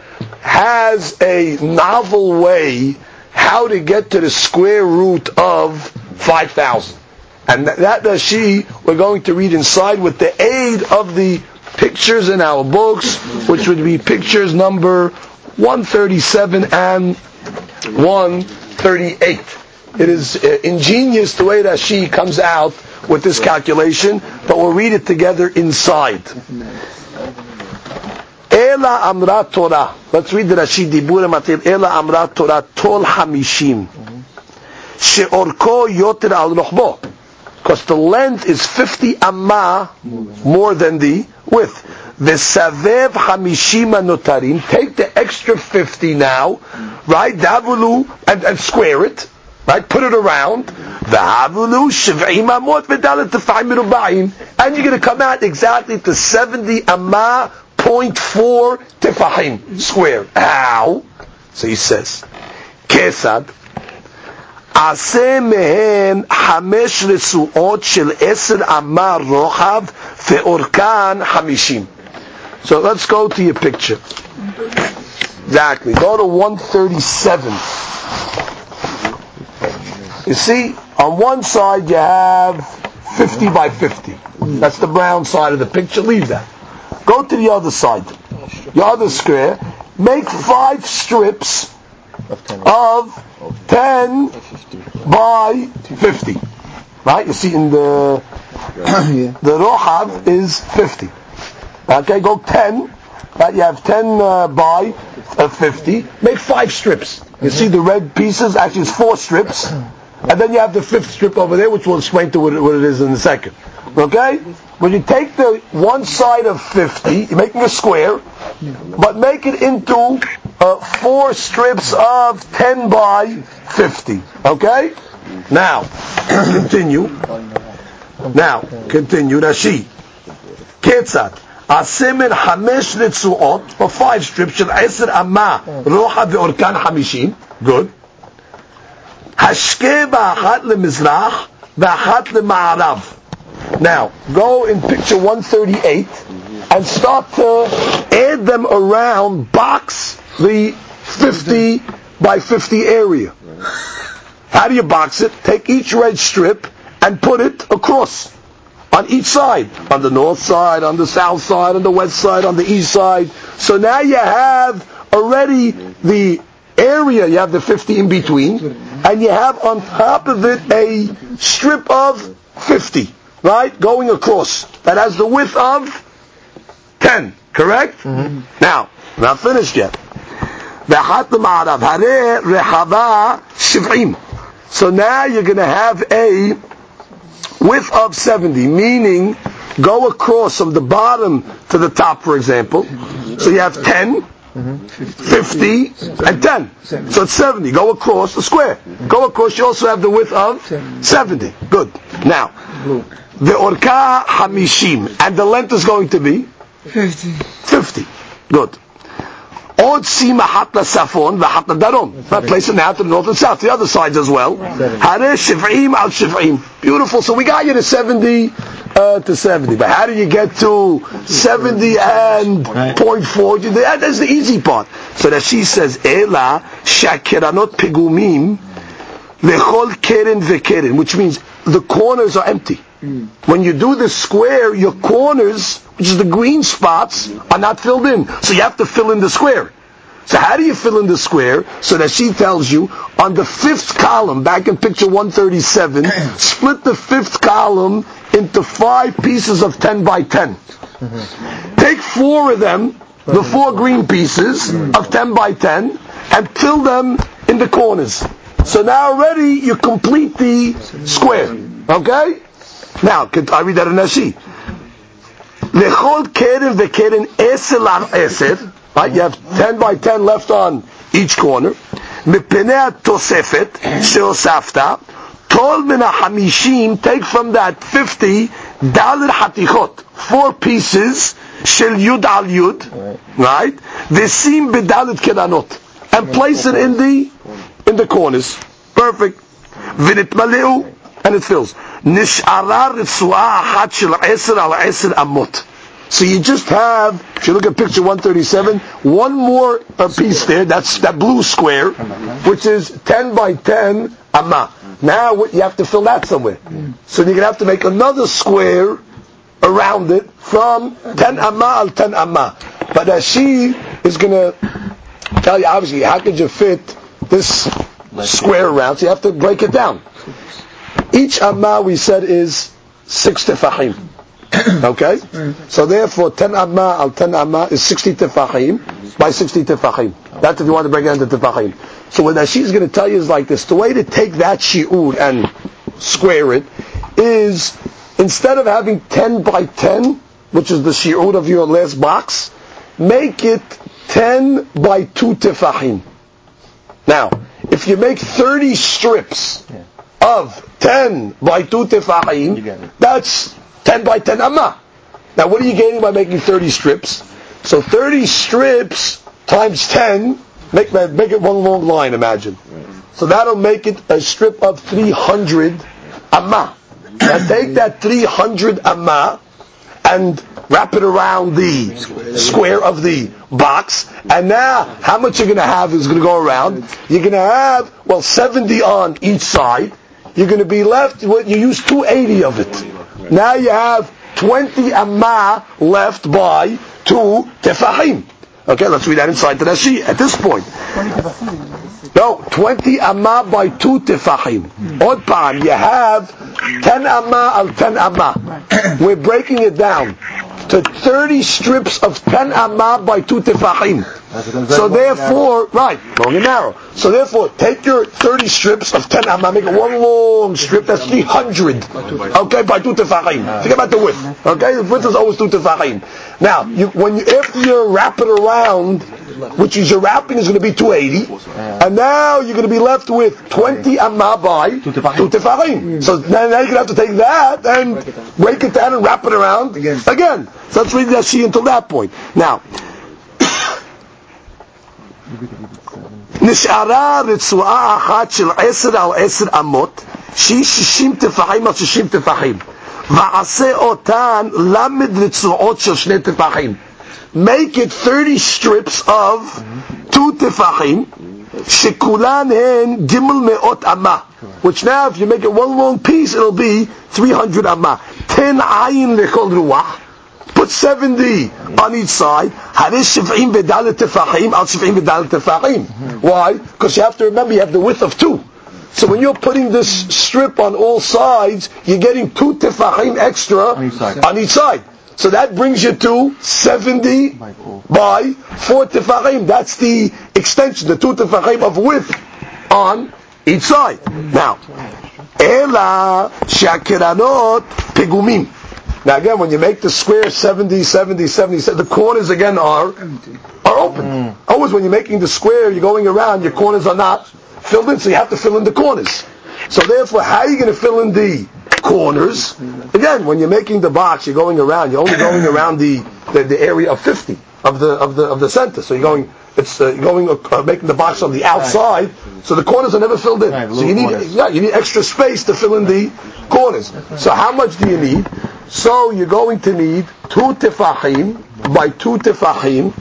has a novel way how to get to the square root of 5,000. And that, that Rashi we're going to read inside with the aid of the pictures in our books, which would be pictures number 137 and 138. It is uh, ingenious the way that she comes out with this calculation, but we'll read it together inside. Ela amra Torah. Let's read the Rashi Dibur Hamatchil. Ela amra Torah tol hamishim. She'orko yoter al. Because the length is 50 amma more than the width. V'savev hamishima notarim. Take the extra 50 now, right? Davulu, and, and square it. Right? Put it around. V'havulu shiv'im amot v'dalet tefahim mirubayim. And you're going to come out exactly to 70 amma 0.4 tefahim square. How? So he says, Kesad, עשה מהן חמש רצועות של עשר אמה רוחב ואורכן חמישים. So let's go to your picture. Exactly. Go to 137. You see, on one side you have 50 by 50. That's the brown side of the picture. Leave that. Go to the other side, the other square. Make five strips of 10 by 50. Right? You see in the <clears throat> the rohav is 50. Okay, go 10. Right? You have 10 uh, by uh, 50. Make five strips. You see the red pieces? Actually, it's four strips. And then you have the fifth strip over there, which we'll explain to what it, what it is in a second. Okay? When you take the one side of 50, you're making a square, but make it into uh, four strips of 10 by 50. Okay? Now, <clears throat> continue. Now, continue. Rashi. Ketzat. Asimin hamesh לתשואות, for five strips של עשר אמה רוחה ואורכן חמישים, good. השקה באחת למזרח ואחת למערב. Now, go in picture 138 and start to add them around, box the 50 by 50 area. How do you box it? Take each red strip and put it across on each side. On the north side, on the south side, on the west side, on the east side. So now you have already the area, you have the 50 in between, and you have on top of it a strip of 50 right, going across. That has the width of 10, correct? Mm-hmm. Now, not finished yet. So now you're going to have a width of 70, meaning go across from the bottom to the top, for example. So you have 10, 50, and 10. So it's 70. Go across the square. Go across, you also have the width of 70. Good. Now, the orka hamishim, and the length is going to be 50. 50. Good. Od sima hatla safon v'hatla darom. That place it now to the north and south, the other sides as well. Hare shiv'im al shiv'im. Beautiful. So we got you to 70 uh, to 70. But how do you get to 70 and point four? That's the easy part. So Rashi says, Ela shakiranot pigumim lechol keren vekeren, which means the corners are empty. Mm. When you do the square, your corners, which is the green spots, are not filled in. So you have to fill in the square. So how do you fill in the square? So Rashi tells you on the fifth column, back in picture 137, <clears throat> split the fifth column into five pieces of 10 by 10. Mm-hmm. Take four of them, the four green pieces of 10 by 10, and fill them in the corners. So now already you complete the square. Okay? Now, I read that in Rashi. Lechol keren vekeren eser lar eser. Right? You have 10 by 10 left on each corner. מפני התוספת שהוספת, Kol min hamishim, take from that 50, dalir hatichot, four pieces, shel yud al yud, right? Vesim bedalit kedanot, and place it in the, in the corners. Perfect. Vinit maleu, and it fills. Nish'ara shel eser al eser amot. So you just have, if you look at picture 137, one more uh, piece there, that's that blue square, which is 10 by 10 amma. Now what, you have to fill that somewhere. So you're going to have to make another square around it from 10 amma al 10 amma. But as she is going to tell you, obviously, how could you fit this square around? So you have to break it down. Each amma, we said, is six tefahim. <coughs> okay? So therefore, 10 amma al 10 amma is 60 tefahim by 60 tefahim. That's if you want to break it into tefahim. So what that she's going to tell you is like this. The way to take that shi'ur and square it is instead of having 10 by 10, which is the shi'ur of your last box, make it 10 by 2 tefahim. Now, if you make 30 strips of 10 by 2 tefahim, that's 10 by 10 amma. Now, what are you gaining by making 30 strips? So 30 strips times 10, make, make it one long line, imagine. So that'll make it a strip of 300 amma. Now take that 300 amma and wrap it around the square of the box. And now, how much you're going to have is going to go around. You're going to have, well, 70 on each side. You're going to be left, you use 280 of it. Now you have 20 amma left by two tefahim. Okay, let's read that inside the Rashi at this point. No, 20 amma by 2 tefahim. Odd you have 10 amma al 10 amma. We're breaking it down to 30 strips of 10 amma by 2 tefahim. So therefore, right, long and narrow. So therefore, take your 30 strips of 10 amma, make it one long strip, that's 300. Okay, by 2 tefahim. Think about the width. Okay, the width is always 2 tefahim. Now, you, when you, after you wrap it around, which is your wrapping is going to be 280, and now you're going to be left with 20 amma by 2 tefahim. So now, now you're going to have to take that and break it down and wrap it around again. So let's read Rashi until that point. Now, נשארה רצועה אחת של עשר על עשר אמות, שהיא שישים טפחים על שישים טפחים. ועשה אותן למד רצועות של שני טפחים. Make it 30 strips of two tefachim, שכולן הן גימל מאות אמה. Which now, if you make it one long piece, it'll be 300 amma. 10 ayin lechol ruach. Put 70 on each side. Harish shiv'im v'dalet tefachim al shiv'im v'dalet tefachim. Why? Because you have to remember you have the width of two. So when you're putting this strip on all sides, you're getting two tefachim extra on each side. On each side. So that brings you to 70 by 4, by four tefachim. That's the extension, the two tefachim of width on each side. Now, Ela shakiranot pigumim. Now again, when you make the square 70, 70, 70, the corners again are are open. Mm. Always when you're making the square, you're going around, your corners are not filled in, so you have to fill in the corners. So therefore, how are you going to fill in the corners? Again, when you're making the box, you're going around. You're only going around the, the, the area of 50 of the of the of the center. So you're going it's uh, going uh, making the box on the outside, so the corners are never filled in. Right, so you need corners. yeah you need extra space to fill in the corners. So how much do you need? So you're going to need two tefachim by two tefachim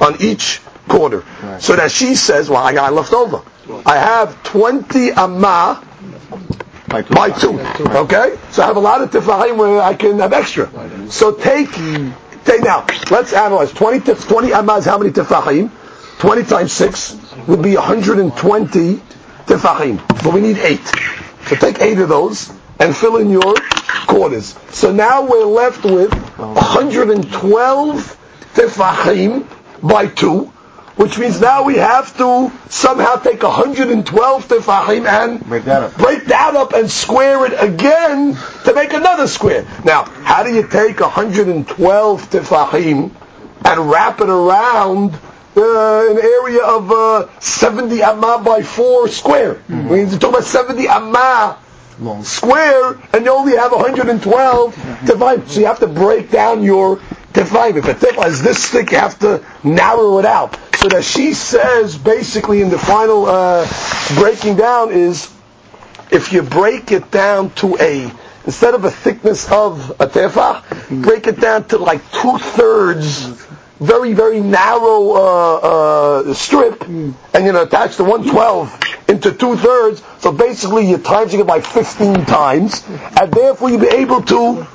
on each corner. Right. So Rashi says, well, I got left over. I have 20 amma by two. By two. Okay? So I have a lot of tefachim where I can have extra. So take Okay, now, let's analyze. 20, 20 amas, how many tefachim? 20 times 6 would be 120 tefachim. But we need 8. So take 8 of those and fill in your quarters. So now we're left with 112 tefachim by 2 which means now we have to somehow take 112 tefachim and break that, up. break that up and square it again to make another square. Now, how do you take 112 tefachim and wrap it around uh, an area of uh, 70 amma by 4 square. Mm-hmm. We need to talk about 70 amma. Square, and you only have 112 tefahim. So you have to break down your tefahim. If a tefah is this thick, you have to narrow it out. So Rashi says, basically, in the final uh, breaking down, is if you break it down to a instead of a thickness of a tefah, break it down to like two thirds very, very narrow uh, uh, strip, mm. and you know, attach the 112 into two thirds. So basically, you're timesing it by 15 times, and therefore you'll be able to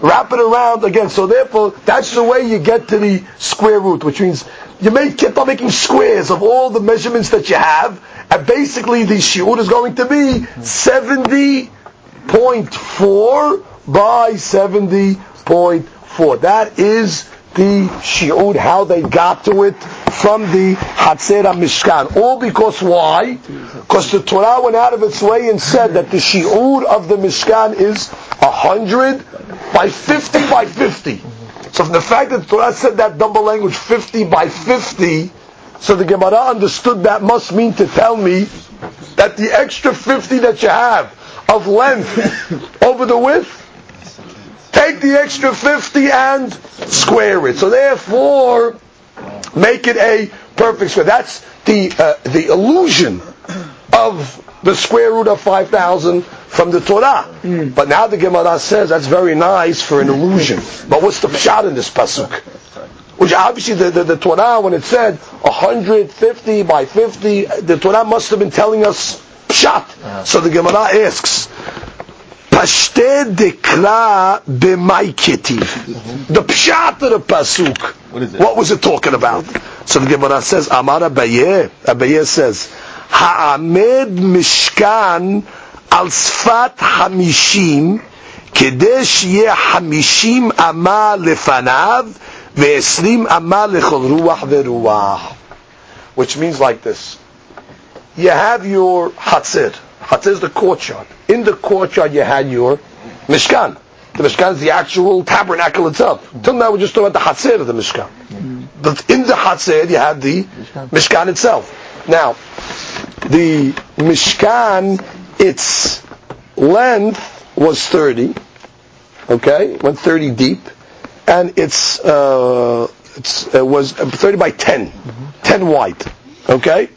wrap it around again. So therefore, that's the way you get to the square root, which means you may keep on making squares of all the measurements that you have, and basically the shiur is going to be 70.4 by 70.4. That is the shi'ud, how they got to it from the Hatzer Mishkan. All because why? Because the Torah went out of its way and said that the shi'ud of the Mishkan is 100 by 50 by 50. So from the fact that the Torah said that double language 50 by 50, so the Gemara understood that must mean to tell me that the extra 50 that you have of length over the width take the extra 50 and square it. So therefore, make it a perfect square. That's the, uh, the illusion of the square root of 5,000 from the Torah. Mm. But now the Gemara says that's very nice for an illusion. But what's the pshat in this pasuk? Which obviously the, the, the Torah, when it said 150 by 50, the Torah must have been telling us pshat. Uh-huh. So the Gemara asks, Pashte dekra b'may ketiv. The pshat of the pasuk. What is it? What was it talking about? So the Gemara says, Amar Abaye. Abaye says, Ha'amed mishkan al sfat hamishim כדי שיהיה חמישים אמה לפניו ועשרים אמה לכל רוח ורוח. Which means like this. You have your hatzir. Hatzir is the courtyard. In the courtyard you had your Mishkan. The Mishkan is the actual tabernacle itself. Till now we're just talking about the Hatzir of the Mishkan. But in the Hatzir you had the Mishkan itself. Now, the Mishkan, its length was 30, okay, went 30 deep, and its, uh, its uh, was 30 by 10, 10 wide, okay?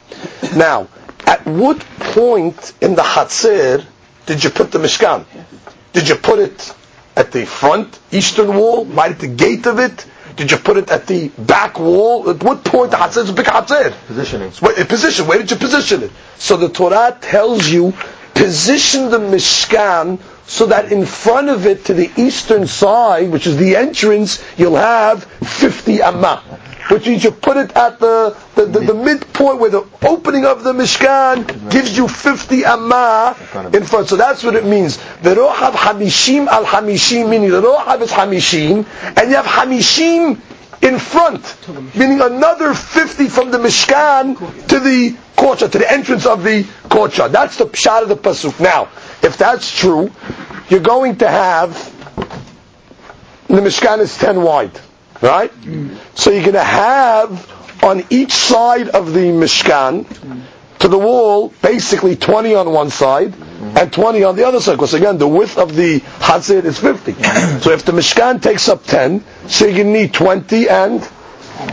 Now, at what point in the Hatzir did you put the Mishkan? Did you put it at the front eastern wall, right at the gate of it? Did you put it at the back wall? At what point the Hatzir is a big Hatzir? Positioning. What, position. Where did you position it? So the Torah tells you position the Mishkan so that in front of it to the eastern side, which is the entrance, you'll have 50 amma which means you put it at the, the, the, the, midpoint where the opening of the Mishkan gives you 50 amma in front. So that's what it means. The rohav hamishim al hamishim, meaning the rohav is hamishim, and you have hamishim in front, meaning another 50 from the Mishkan to the courtyard, to the entrance of the courtyard. That's the pshat of the pasuk. Now, if that's true, you're going to have the Mishkan is 10 wide. Right? So you're going to have on each side of the Mishkan to the wall basically 20 on one side and 20 on the other side. Because again, the width of the Hatzir is 50. <coughs> so if the Mishkan takes up 10, so you need 20 and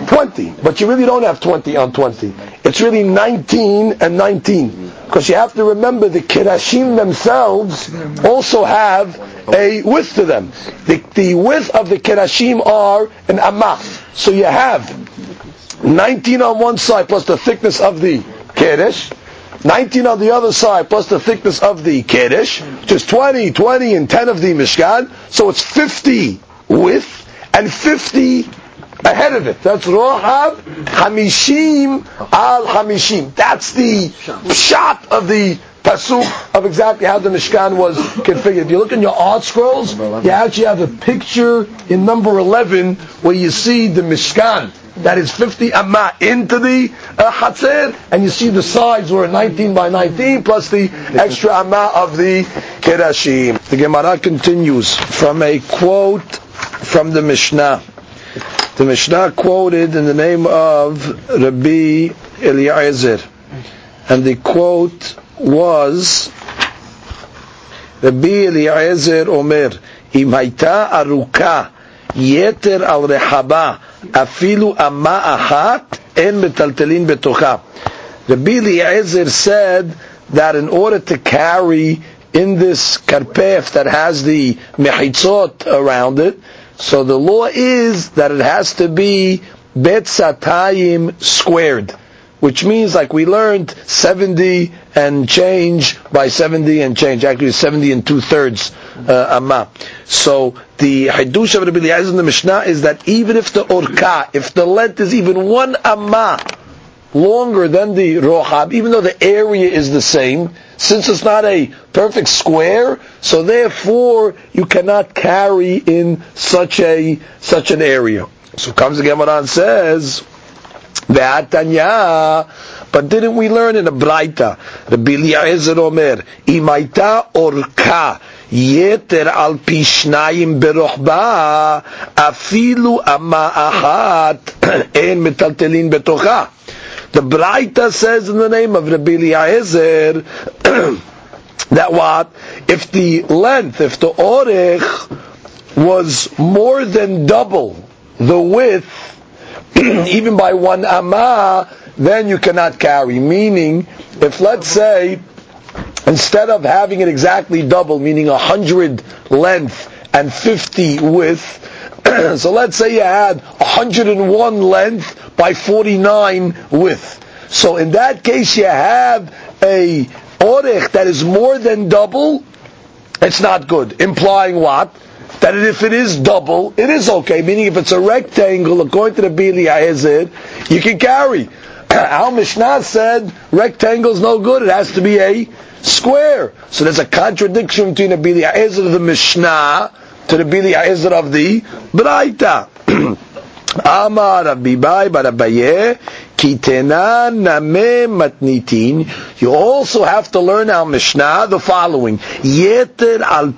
20. But you really don't have 20 on 20. It's really 19 and 19. Because you have to remember the Kirashim themselves also have a width to them. The, the width of the Kirashim are an Amah. So you have 19 on one side plus the thickness of the Kiddush, 19 on the other side plus the thickness of the Kiddush, which is 20, 20, and 10 of the Mishkan. So it's 50 width and 50 ahead of it. That's Rohab Hamishim al Hamishim. That's the shot of the pasuk of exactly how the Mishkan was configured. If you look in your ArtScrolls, you actually have a picture in number 11 where you see the Mishkan. That is 50 amma into the uh, Hatzir, and you see the sides were 19 by 19 plus the extra amma of the Kedashim. The Gemara continues from a quote from the Mishnah. the Mishnah quoted in the name of Rabbi Eliezer, and the quote was Rabbi Eliezer Omer, אם הייתה ארוכה יתר על רחבה אפילו אמה אחת, אין מטלטלין בתוכה. Rabbi Eliezer said that in order to carry in this karpef that has the mechitzot around it, so the law is that it has to be bet satayim squared, which means like we learned 70 and change by 70 and change, actually 70 and two thirds uh, amma. So the hadush of Rabbi Eliezer in the Mishnah is that even if the orka, if the length is even one amma longer than the rohab, even though the area is the same, since it's not a perfect square, so therefore you cannot carry in such a such an area. So comes the Gemara and says that but didn't we learn in a Braita, the Rabbi Eliezer Omer, Imaita Orka, Yeter Al Pishnaim שניים afilu אפילו אמה אחת אין מטלטלין The Braita says in the name of the Rabbi Eliezer that what? If the length, if the orech was more than double the width, <clears throat> even by one amah, then you cannot carry. Meaning, if let's say, instead of having it exactly double, meaning a hundred length and 50 width, <clears throat> so let's say you had 101 length by 49 width. So in that case you have a orech that is more than double, it's not good. Implying what? That if it is double, it is okay. Meaning if it's a rectangle, according to the Rabbi Eliezer, you can carry. <clears throat> Our Mishnah said rectangle is no good, it has to be a square. So there's a contradiction between the Rabbi Eliezer of the Mishnah to the Rabbi Eliezer of the Braita. <clears throat> Amar Rabbi Bai Barabaye You also have to learn our Mishnah the following: Yeter al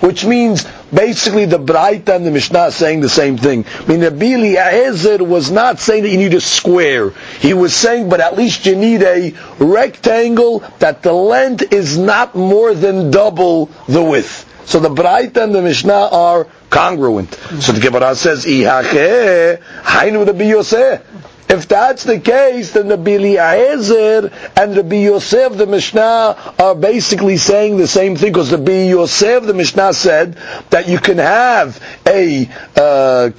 which means basically the Braita and the Mishnah are saying the same thing. I mean, the Rabbi Eliezer was not saying that you need a square. He was saying, but at least you need a rectangle that the length is not more than double the width. So the Braita and the Mishnah are congruent. So the Gemara says. If that's the case, then the Rabbi Eliezer and the Rabbi Yosef, the Mishnah, are basically saying the same thing, because the Rabbi Yosef, the Mishnah said that you can have a uh,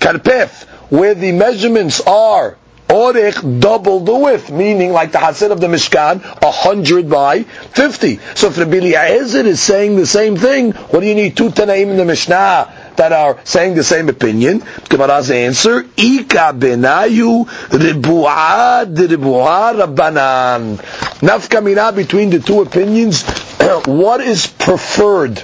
where the measurements are Orech double the width, meaning like the Hasid of the Mishkan, a hundred by fifty. So if the Rabbi Eliezer is saying the same thing, what do you need two Tanaim in the Mishnah that are saying the same opinion? Gemara's answer, Ika benayu ribu'ad rabbanan. Nafkamina between the two opinions, <clears throat> what is preferred?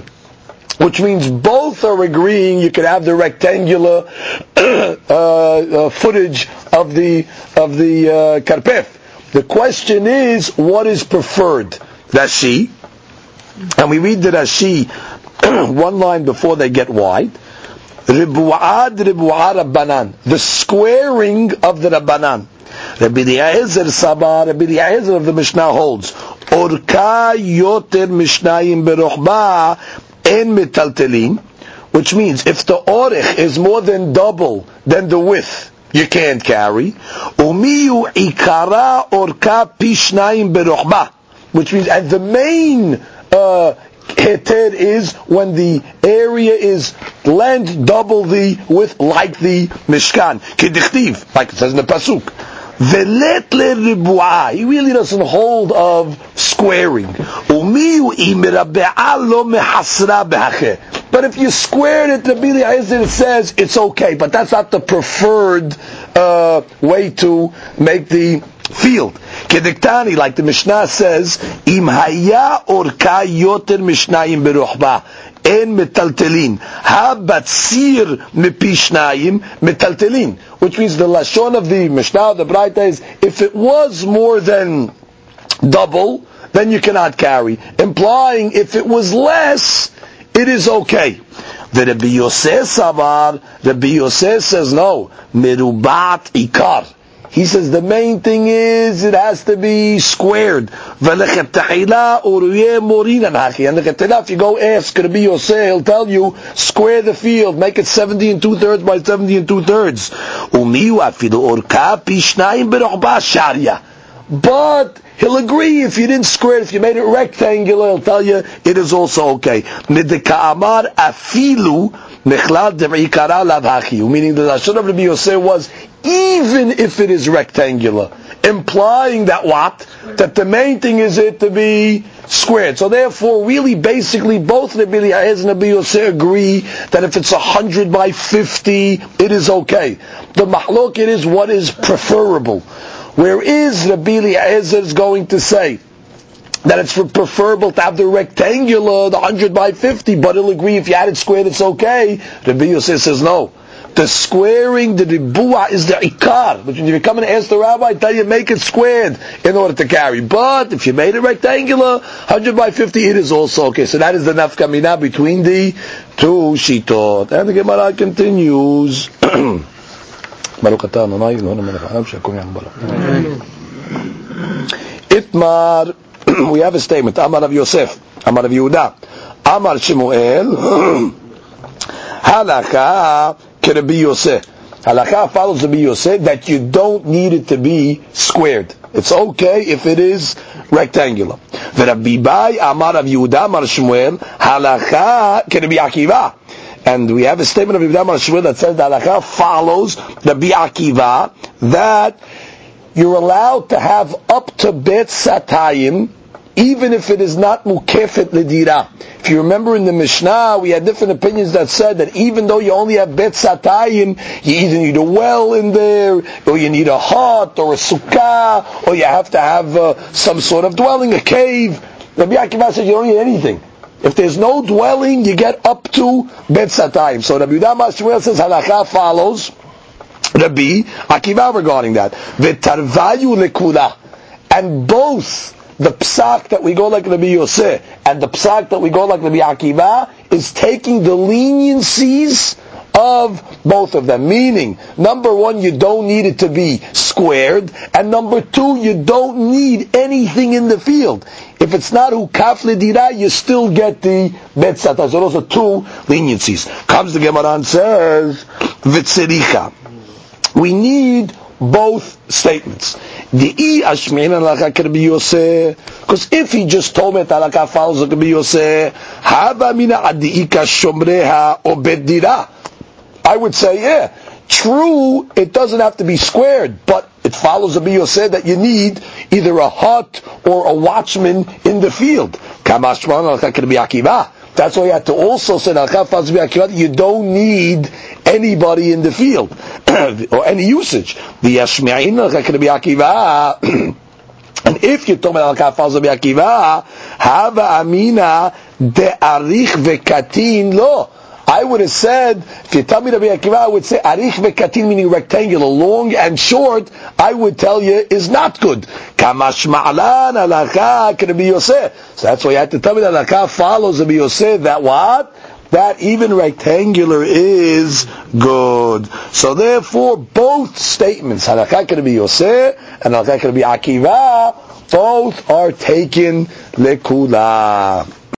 which means both are agreeing you can have the rectangular <clears throat> uh, uh, footage of the of the uh, karpef. The question is, what is preferred? Rashi, and we read the Rashi <clears throat> one line before they get wide. Ribu'ad ribu'ad rabbanan, the squaring of the rabbanan. Rabbi Eliezer Sabah, Rabbi Eliezer of the Mishnah holds, Orka yoter mishnayim berochba en metaltelin, which means if the orech is more than double than the width, you can't carry. Umiyu ikara orka pishnayim berochba, which means at the main uh, heter is when the area is length double the with like the mishkan. Kedichtiv, like it says in the pasuk. Velet le He really doesn't hold of squaring. But if you squared it, the Bili it says it's okay, but that's not the preferred uh, way to make the field. Kediktani, like the Mishnah says, im haya orka yoter mishnayim beruchba. En metaltelin. Ha batsir mepishnayim metaltelin. Which means the lashon of the Mishnah, the Braita is, if it was more than double, then you cannot carry. Implying if it was less, it is okay. The Rabbi Yosef Savar, Rabbi Yosef says no, merubat ikar. He says the main thing is it has to be squared. And if you go ask Rabbi Yosef, he'll tell you square the field, make it 70 and two thirds by 70 and two thirds. But he'll agree if you didn't square it, if you made it rectangular, he'll tell you it is also okay. afilu Meaning the Lashon of Rabbi Yosef was even if it is rectangular, implying that what? That the main thing is it to be squared. So therefore, really, basically, both Rabbi Eliezer and Rabbi Yosef agree that if it's 100 by 50, it is okay. The mahlok it is what is preferable. Where is Rabbi Eliezer going to say? that it's preferable to have the rectangular, the 100 by 50, but he'll agree if you had it squared, it's okay. Rabbi Yosef says no. The squaring, the ribua is the ikar. Which when you come and ask the rabbi, tell you make it squared in order to carry. But if you made it rectangular, 100 by 50, it is also okay. So that is the nafkamina between the two shitot. And the Gemara continues. <clears throat> Itmar we have a statement. Amar of Yosef, Amar of Yehuda, Amar Shemuel, Halakha Kerabi Yosef. Halakha follows Rabbi Yosef that you don't need it to be squared. It's okay if it is rectangular. Rabbi Bai Amar of Yehuda Amar Shmuel Halakha Kerabi Akiva. And we have a statement of Rabbi Amar that says that Halakha follows the Bi'akiva that you're allowed to have up to bet satayim, even if it is not mukefet ledira. If you remember in the Mishnah, we had different opinions that said that even though you only have bet satayim, you either need a well in there, or you need a hut, or a sukkah, or you have to have uh, some sort of dwelling, a cave. Rabbi Akiva said you don't need anything. If there's no dwelling, you get up to bet satayim. So Rabbi Yudah says halakha follows Rabbi Akiva regarding that. V'tarvayu lekula. And both the psak that we go like Rabbi Yosef and the psak that we go like Rabbi Akiva is taking the leniencies of both of them. Meaning, number one, you don't need it to be squared, and number two, you don't need anything in the field. If it's not ukaf ledira, you still get the betzata. So those are two leniencies. Comes the Gemara and says, vitzericha we need both statements. The i because if he just told me that halakha follows the Rabbi Yosef, hava mina adiika shomreha obedira. I would say, yeah, true, it doesn't have to be squared, but it follows Rabbi Yosef that you need either a hut or a watchman in the field. That's why you have to also say you don't need anybody in the field <clears throat> or any usage. The <clears throat> And if you're talking about Al-Kafaz Akiva, Hava Amina de Arich Vekatin Lo. I would have said, if you tell me Rabbi Akiva, I would say arich vekatin, meaning rectangular, long and short. I would tell you is not good. Kamash ma'alan alakha Rabbi Yosef. So that's why you have to tell me that alakha follows Rabbi Yosef. That what? that even rectangular is good. So therefore, both statements, halakha can be Yosef and halakha can be Akiva, both are taken lekula.